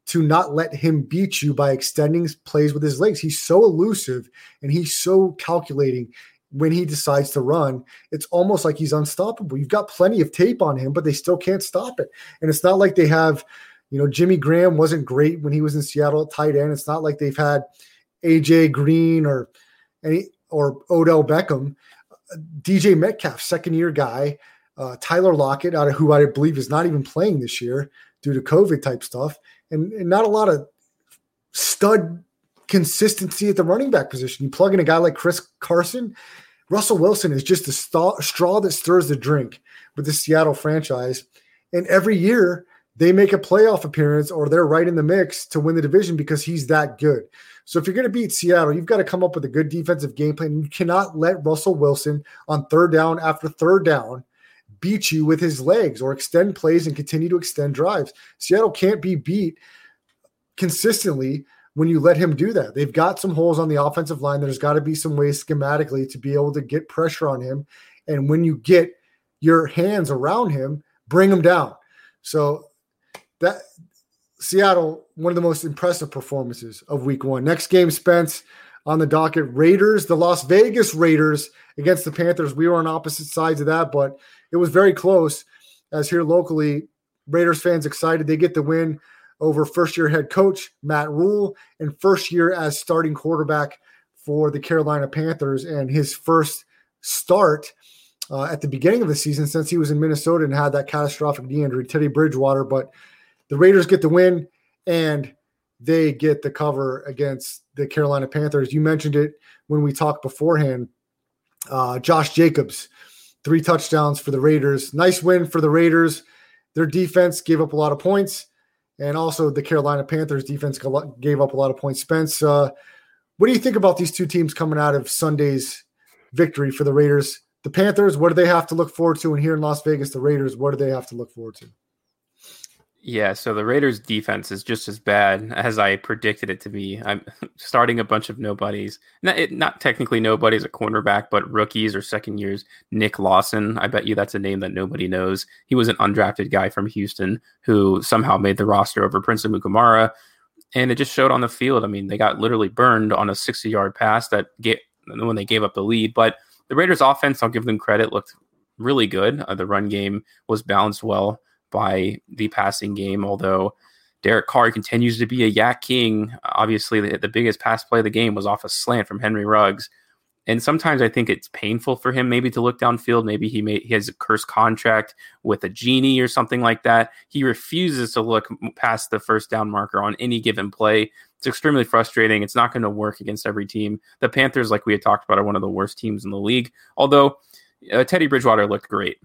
to not let him beat you by extending plays with his legs. He's so elusive and he's so calculating when he decides to run. It's almost like he's unstoppable. You've got plenty of tape on him, but they still can't stop it. And it's not like they have, you know, Jimmy Graham wasn't great when he was in Seattle at tight end. It's not like they've had AJ Green or any or Odell Beckham. DJ Metcalf, second year guy. Uh, Tyler Lockett, out of who I believe is not even playing this year due to COVID type stuff and, and not a lot of stud consistency at the running back position. You plug in a guy like Chris Carson, Russell Wilson is just a st- straw that stirs the drink with the Seattle franchise. And every year they make a playoff appearance or they're right in the mix to win the division because he's that good. So if you're going to beat Seattle, you've got to come up with a good defensive game plan. You cannot let Russell Wilson on third down after third down beat you with his legs or extend plays and continue to extend drives. Seattle can't be beat consistently when you let him do that. They've got some holes on the offensive line. There's got to be some ways schematically to be able to get pressure on him. And when you get your hands around him, bring him down. So that Seattle, one of the most impressive performances of week one. Next game, Spence on the docket. Raiders, the Las Vegas Raiders against the Panthers. We were on opposite sides of that, but it was very close. As here locally, Raiders fans excited. They get the win over first year head coach Matt Rhule and first year as starting quarterback for the Carolina Panthers and his first start uh, at the beginning of the season since he was in Minnesota and had that catastrophic knee injury, Teddy Bridgewater. But the Raiders get the win and they get the cover against the Carolina Panthers. You mentioned it when we talked beforehand. Uh, Josh Jacobs, three touchdowns for the Raiders. Nice win for the Raiders. Their defense gave up a lot of points, and also the Carolina Panthers defense gave up a lot of points. Spence, uh, what do you think about these two teams coming out of Sunday's victory for the Raiders? The Panthers, what do they have to look forward to? And here in Las Vegas, the Raiders, what do they have to look forward to? Yeah, so the Raiders' defense is just as bad as I predicted it to be. I'm [LAUGHS] starting a bunch of nobodies. Not, it, not technically nobodies at cornerback, but rookies or second years. Nick Lawson, I bet you that's a name that nobody knows. He was an undrafted guy from Houston who somehow made the roster over Prince Amukamara, and it just showed on the field. I mean, they got literally burned on a 60-yard pass that get when they gave up the lead. But the Raiders' offense, I'll give them credit, looked really good. Uh, the run game was balanced well by the passing game, although Derek Carr continues to be a yak king. Obviously, the, the biggest pass play of the game was off a slant from Henry Ruggs. And sometimes I think it's painful for him maybe to look downfield. Maybe he may, he has a cursed contract with a genie or something like that. He refuses to look past the first down marker on any given play. It's extremely frustrating. It's not going to work against every team. The Panthers, like we had talked about, are one of the worst teams in the league. Although uh, Teddy Bridgewater looked great.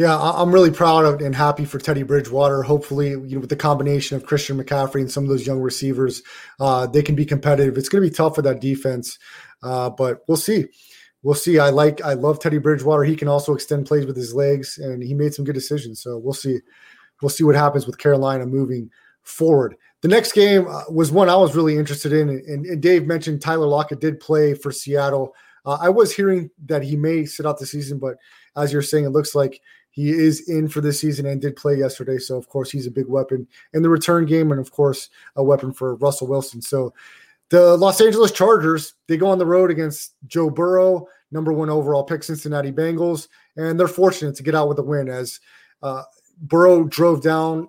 Yeah, I'm really proud and happy for Teddy Bridgewater. Hopefully, you know, with the combination of Christian McCaffrey and some of those young receivers, uh, they can be competitive. It's going to be tough for that defense, uh, but we'll see. We'll see. I like, I love Teddy Bridgewater. He can also extend plays with his legs, and he made some good decisions. So we'll see. We'll see what happens with Carolina moving forward. The next game uh, was one I was really interested in, and, and Dave mentioned Tyler Lockett did play for Seattle. Uh, I was hearing that he may sit out the season, but as you're saying, it looks like he is in for this season and did play yesterday. So, of course, he's a big weapon in the return game and, of course, a weapon for Russell Wilson. So, the Los Angeles Chargers, they go on the road against Joe Burrow, number one overall pick, Cincinnati Bengals, and they're fortunate to get out with a win as uh, Burrow drove down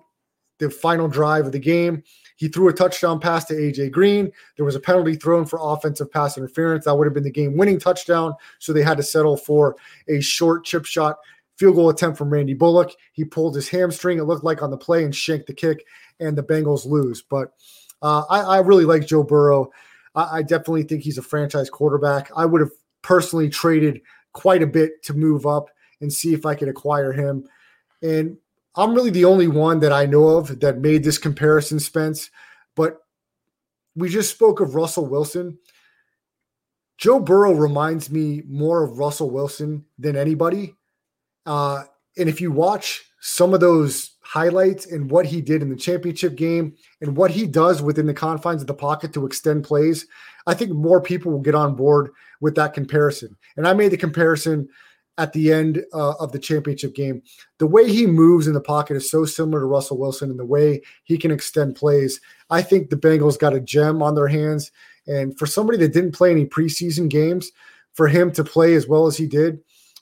the final drive of the game. He threw a touchdown pass to AJ Green. There was a penalty thrown for offensive pass interference. That would have been the game winning touchdown. So they had to settle for a short chip shot field goal attempt from Randy Bullock. He pulled his hamstring, it looked like on the play, and shanked the kick, and the Bengals lose. But uh, I, I, really like Joe Burrow. I, I definitely think he's a franchise quarterback. I would have personally traded quite a bit to move up and see if I could acquire him. And I'm really the only one that I know of that made this comparison, Spence. But we just spoke of Russell Wilson. Joe Burrow reminds me more of Russell Wilson than anybody. Uh, and if you watch some of those highlights and what he did in the championship game and what he does within the confines of the pocket to extend plays, I think more people will get on board with that comparison. And I made the comparison at the end uh, of the championship game. The way he moves in the pocket is so similar to Russell Wilson and the way he can extend plays. I think the Bengals got a gem on their hands. And for somebody that didn't play any preseason games, for him to play as well as he did,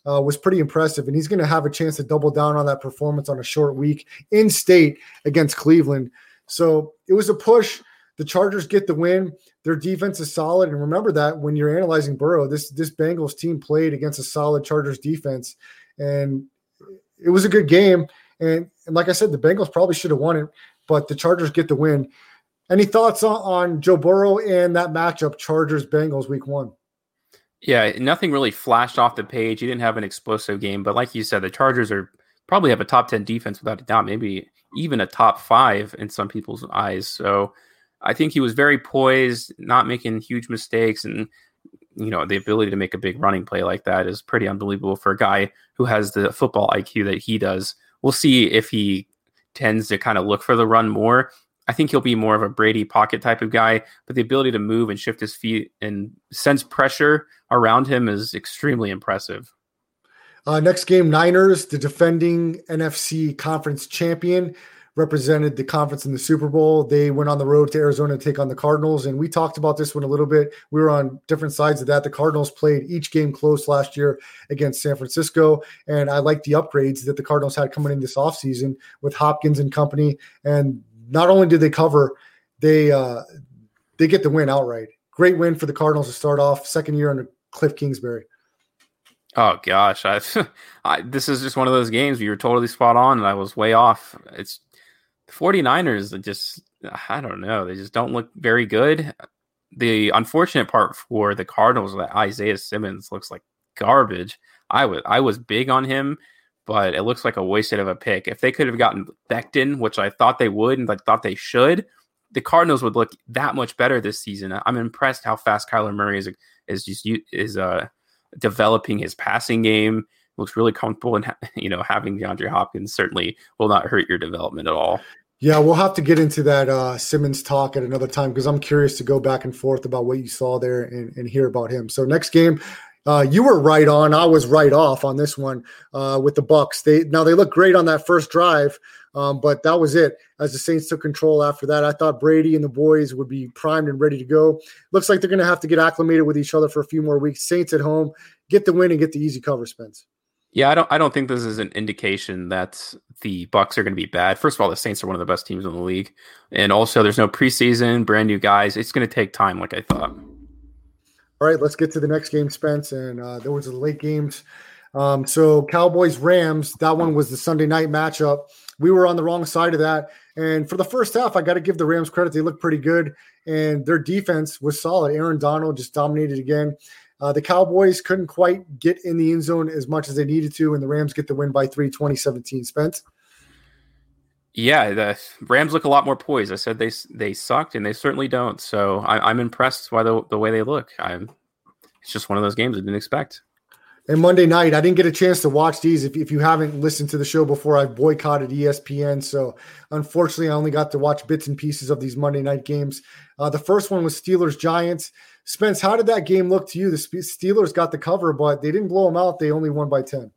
uh, was pretty impressive. And he's going to have a chance to double down on that performance on a short week in state against Cleveland. So it was a push. The Chargers get the win. Their defense is solid. And remember that when you're analyzing Burrow, this this Bengals team played against a solid Chargers defense. And it was a good game. And, and like I said, the Bengals probably should have won it, but the Chargers get the win. Any thoughts on, on Joe Burrow and that matchup, Chargers Bengals week one? Yeah, nothing really flashed off the page. He didn't have an explosive game, but like you said, the Chargers are probably have a top 10 defense without a doubt, maybe even a top five in some people's eyes. So I think he was very poised, not making huge mistakes. And, you know, the ability to make a big running play like that is pretty unbelievable for a guy who has the football IQ that he does. We'll see if he tends to kind of look for the run more. I think he'll be more of a Brady pocket type of guy, but the ability to move and shift his feet and sense pressure around him is extremely impressive. Uh, next game, Niners, the defending NFC conference champion, represented the conference in the Super Bowl. They went on the road to Arizona to take on the Cardinals. And we talked about this one a little bit. We were on different sides of that. The Cardinals played each game close last year against San Francisco. And I like the upgrades that the Cardinals had coming in this offseason with Hopkins and company. And not only did they cover, they uh, they get the win outright. Great win for the Cardinals to start off second year under Cliff Kingsbury. Oh gosh, I, [LAUGHS] I, this is just one of those games where you're totally spot on and I was way off. It's the 49ers just I don't know, they just don't look very good. The unfortunate part for the Cardinals that Isaiah Simmons looks like garbage. I was I was big on him, but it looks like a wasted of a pick. If they could have gotten Becton, which I thought they would and I thought they should, the Cardinals would look that much better this season. I'm impressed how fast Kyler Murray is is just is uh developing his passing game. Looks really comfortable, and [LAUGHS] you know having DeAndre Hopkins certainly will not hurt your development at all. Yeah, we'll have to get into that uh, Simmons talk at another time because I'm curious to go back and forth about what you saw there and, and hear about him. So next game, uh, you were right on. I was right off on this one uh, with the Bucks. They now they look great on that first drive, um, but that was it. As the Saints took control after that, I thought Brady and the boys would be primed and ready to go. Looks like they're going to have to get acclimated with each other for a few more weeks. Saints at home, get the win and get the easy cover, Spence. Yeah, I don't. I don't think this is an indication that the Bucks are going to be bad. First of all, the Saints are one of the best teams in the league, and also there's no preseason, brand new guys. It's going to take time, like I thought. All right, let's get to the next game, Spence. And uh, there was the late games. Um, so Cowboys Rams, that one was the Sunday night matchup. We were on the wrong side of that. And for the first half, I got to give the Rams credit. They looked pretty good, and their defense was solid. Aaron Donald just dominated again. Uh, the Cowboys couldn't quite get in the end zone as much as they needed to, and the Rams get the win by three, 2017. Spence? Yeah, the Rams look a lot more poised. I said they they sucked, and they certainly don't. So I, am I'm impressed by the the way they look. I'm. It's just one of those games I didn't expect. And Monday night, I didn't get a chance to watch these. If, if you haven't listened to the show before, I've boycotted ESPN. So unfortunately, I only got to watch bits and pieces of these Monday night games. Uh, the first one was Steelers Giants. Spence, how did that game look to you? The Steelers got the cover, but they didn't blow them out. They only won by 10.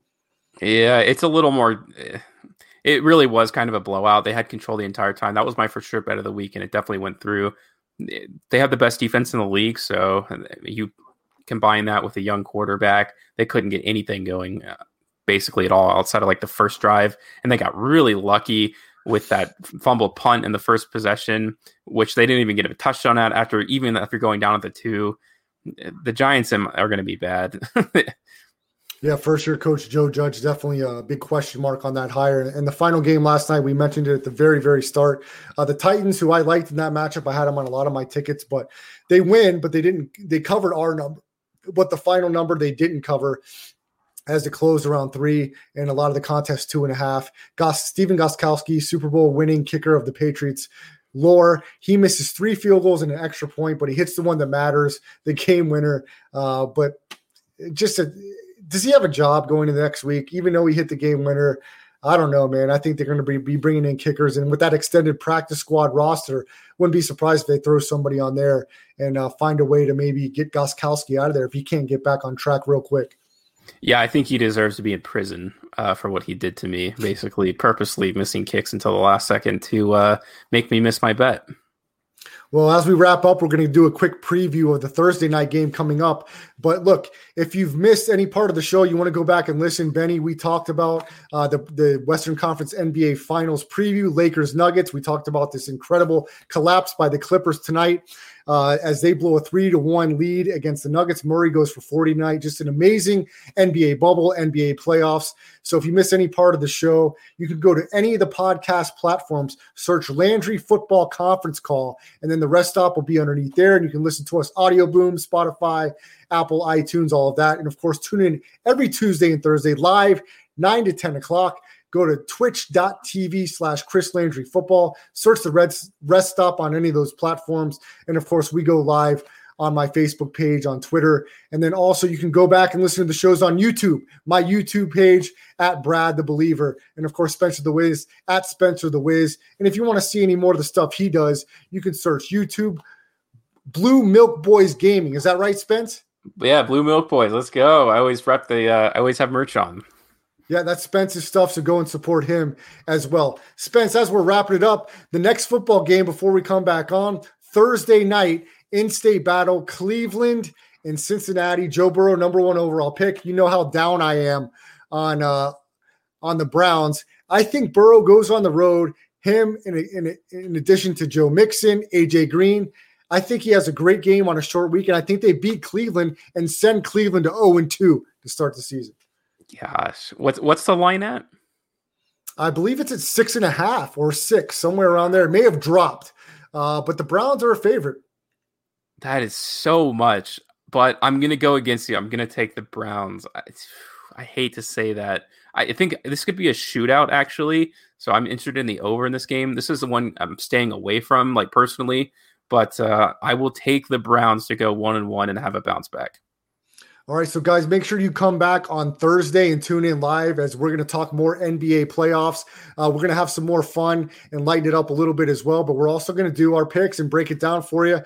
Yeah, it's a little more. It really was kind of a blowout. They had control the entire time. That was my first trip out of the week, and it definitely went through. They have the best defense in the league, so you combine that with a young quarterback, they couldn't get anything going uh, basically at all outside of like the first drive, and they got really lucky with that fumble punt in the first possession, which they didn't even get a touchdown at after even after going down at the two. The Giants are going to be bad. [LAUGHS] Yeah, first year coach Joe Judge, definitely a big question mark on that hire. And the final game last night, we mentioned it at the very, very start. Uh, the Titans, who I liked in that matchup, I had them on a lot of my tickets, but they win, but they didn't, they covered our number. But the final number they didn't cover as it closed around three, and a lot of the contest two and a half. Goss, Stephen Gostkowski, Super Bowl winning kicker of the Patriots. Lore, he misses three field goals and an extra point, but he hits the one that matters, the game winner. Uh, but just a, does he have a job going into the next week? Even though he hit the game winner, I don't know, man. I think they're going to be, be bringing in kickers, and with that extended practice squad roster, wouldn't be surprised if they throw somebody on there and uh, find a way to maybe get Gostkowski out of there if he can't get back on track real quick. Yeah, I think he deserves to be in prison uh, for what he did to me, basically purposely missing kicks until the last second to uh, make me miss my bet. Well, as we wrap up, we're going to do a quick preview of the Thursday night game coming up. But look, if you've missed any part of the show, you want to go back and listen. Benny, we talked about uh, the, the Western Conference NBA Finals preview, Lakers Nuggets. We talked about this incredible collapse by the Clippers tonight uh, as they blow a three to one lead against the Nuggets. Murray goes for 40 tonight. Just an amazing NBA bubble, NBA playoffs. So if you miss any part of the show, you can go to any of the podcast platforms, search Landry Football Conference Call, and then the rest stop will be underneath there. And you can listen to us Audioboom, Spotify, Apple, iTunes, all of that. And of course, tune in every Tuesday and Thursday live, 9 to 10 o'clock. Go to twitch.tv slash Chris Landry football. Search the red rest stop on any of those platforms. And of course, we go live on my Facebook page, on Twitter. And then also you can go back and listen to the shows on YouTube, my YouTube page at Brad the Believer. And of course, Spencer the Wiz at Spencer the Wiz. And if you want to see any more of the stuff he does, you can search YouTube Blue Milk Boys Gaming. Is that right, Spence? Yeah, Blue Milk Boys. Let's go. I always rep the uh, I always have merch on. Yeah, that's Spence's stuff. So go and support him as well. Spence, as we're wrapping it up, the next football game before we come back on Thursday night in state battle, Cleveland and Cincinnati. Joe Burrow, number one overall pick. You know how down I am on uh, on the Browns. I think Burrow goes on the road. Him, in, in, in addition to Joe Mixon, AJ Green, I think he has a great game on a short week, and I think they beat Cleveland and send Cleveland to 0 2 to start the season. Gosh, what's what's the line at? I believe it's at six and a half or six, somewhere around there. It may have dropped, uh, but the Browns are a favorite. That is so much, but I'm gonna go against you. I'm gonna take the Browns. I, I hate to say that. I think this could be a shootout actually. So I'm interested in the over in this game. This is the one I'm staying away from, like personally. But uh, I will take the Browns to go one and one and have a bounce back. All right, so guys, make sure you come back on Thursday and tune in live as we're going to talk more NBA playoffs. Uh, we're going to have some more fun and lighten it up a little bit as well, but we're also going to do our picks and break it down for you.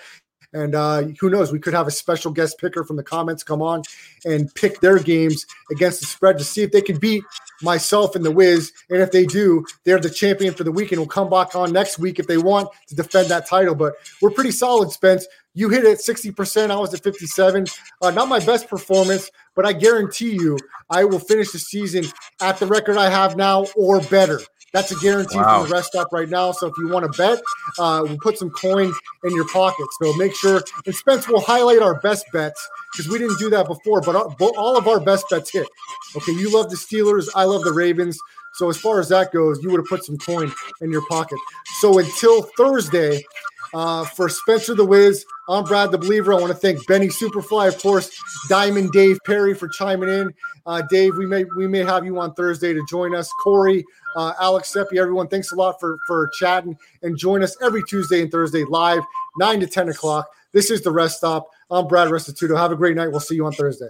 And uh, who knows, we could have a special guest picker from the comments come on and pick their games against the spread to see if they can beat myself and the Wiz. And if they do, they're the champion for the week and will come back on next week if they want to defend that title. But we're pretty solid, Spence. You hit it 60%. I was at 57. Uh, not my best performance, but I guarantee you I will finish the season at the record I have now or better. That's a guarantee wow. from the rest stop right now. So if you want to bet, uh, we'll put some coin in your pocket. So make sure, and Spence will highlight our best bets because we didn't do that before, but all of our best bets hit. Okay, you love the Steelers, I love the Ravens. So as far as that goes, you would have put some coin in your pocket. So until Thursday, uh, for Spencer the Wiz, I'm Brad the Believer. I want to thank Benny Superfly, of course, Diamond Dave Perry for chiming in. Uh, Dave, we may we may have you on Thursday to join us. Corey, uh, Alex Seppi, everyone, thanks a lot for for chatting and join us every Tuesday and Thursday live, nine to ten o'clock. This is the rest stop. I'm Brad Restituto. Have a great night. We'll see you on Thursday.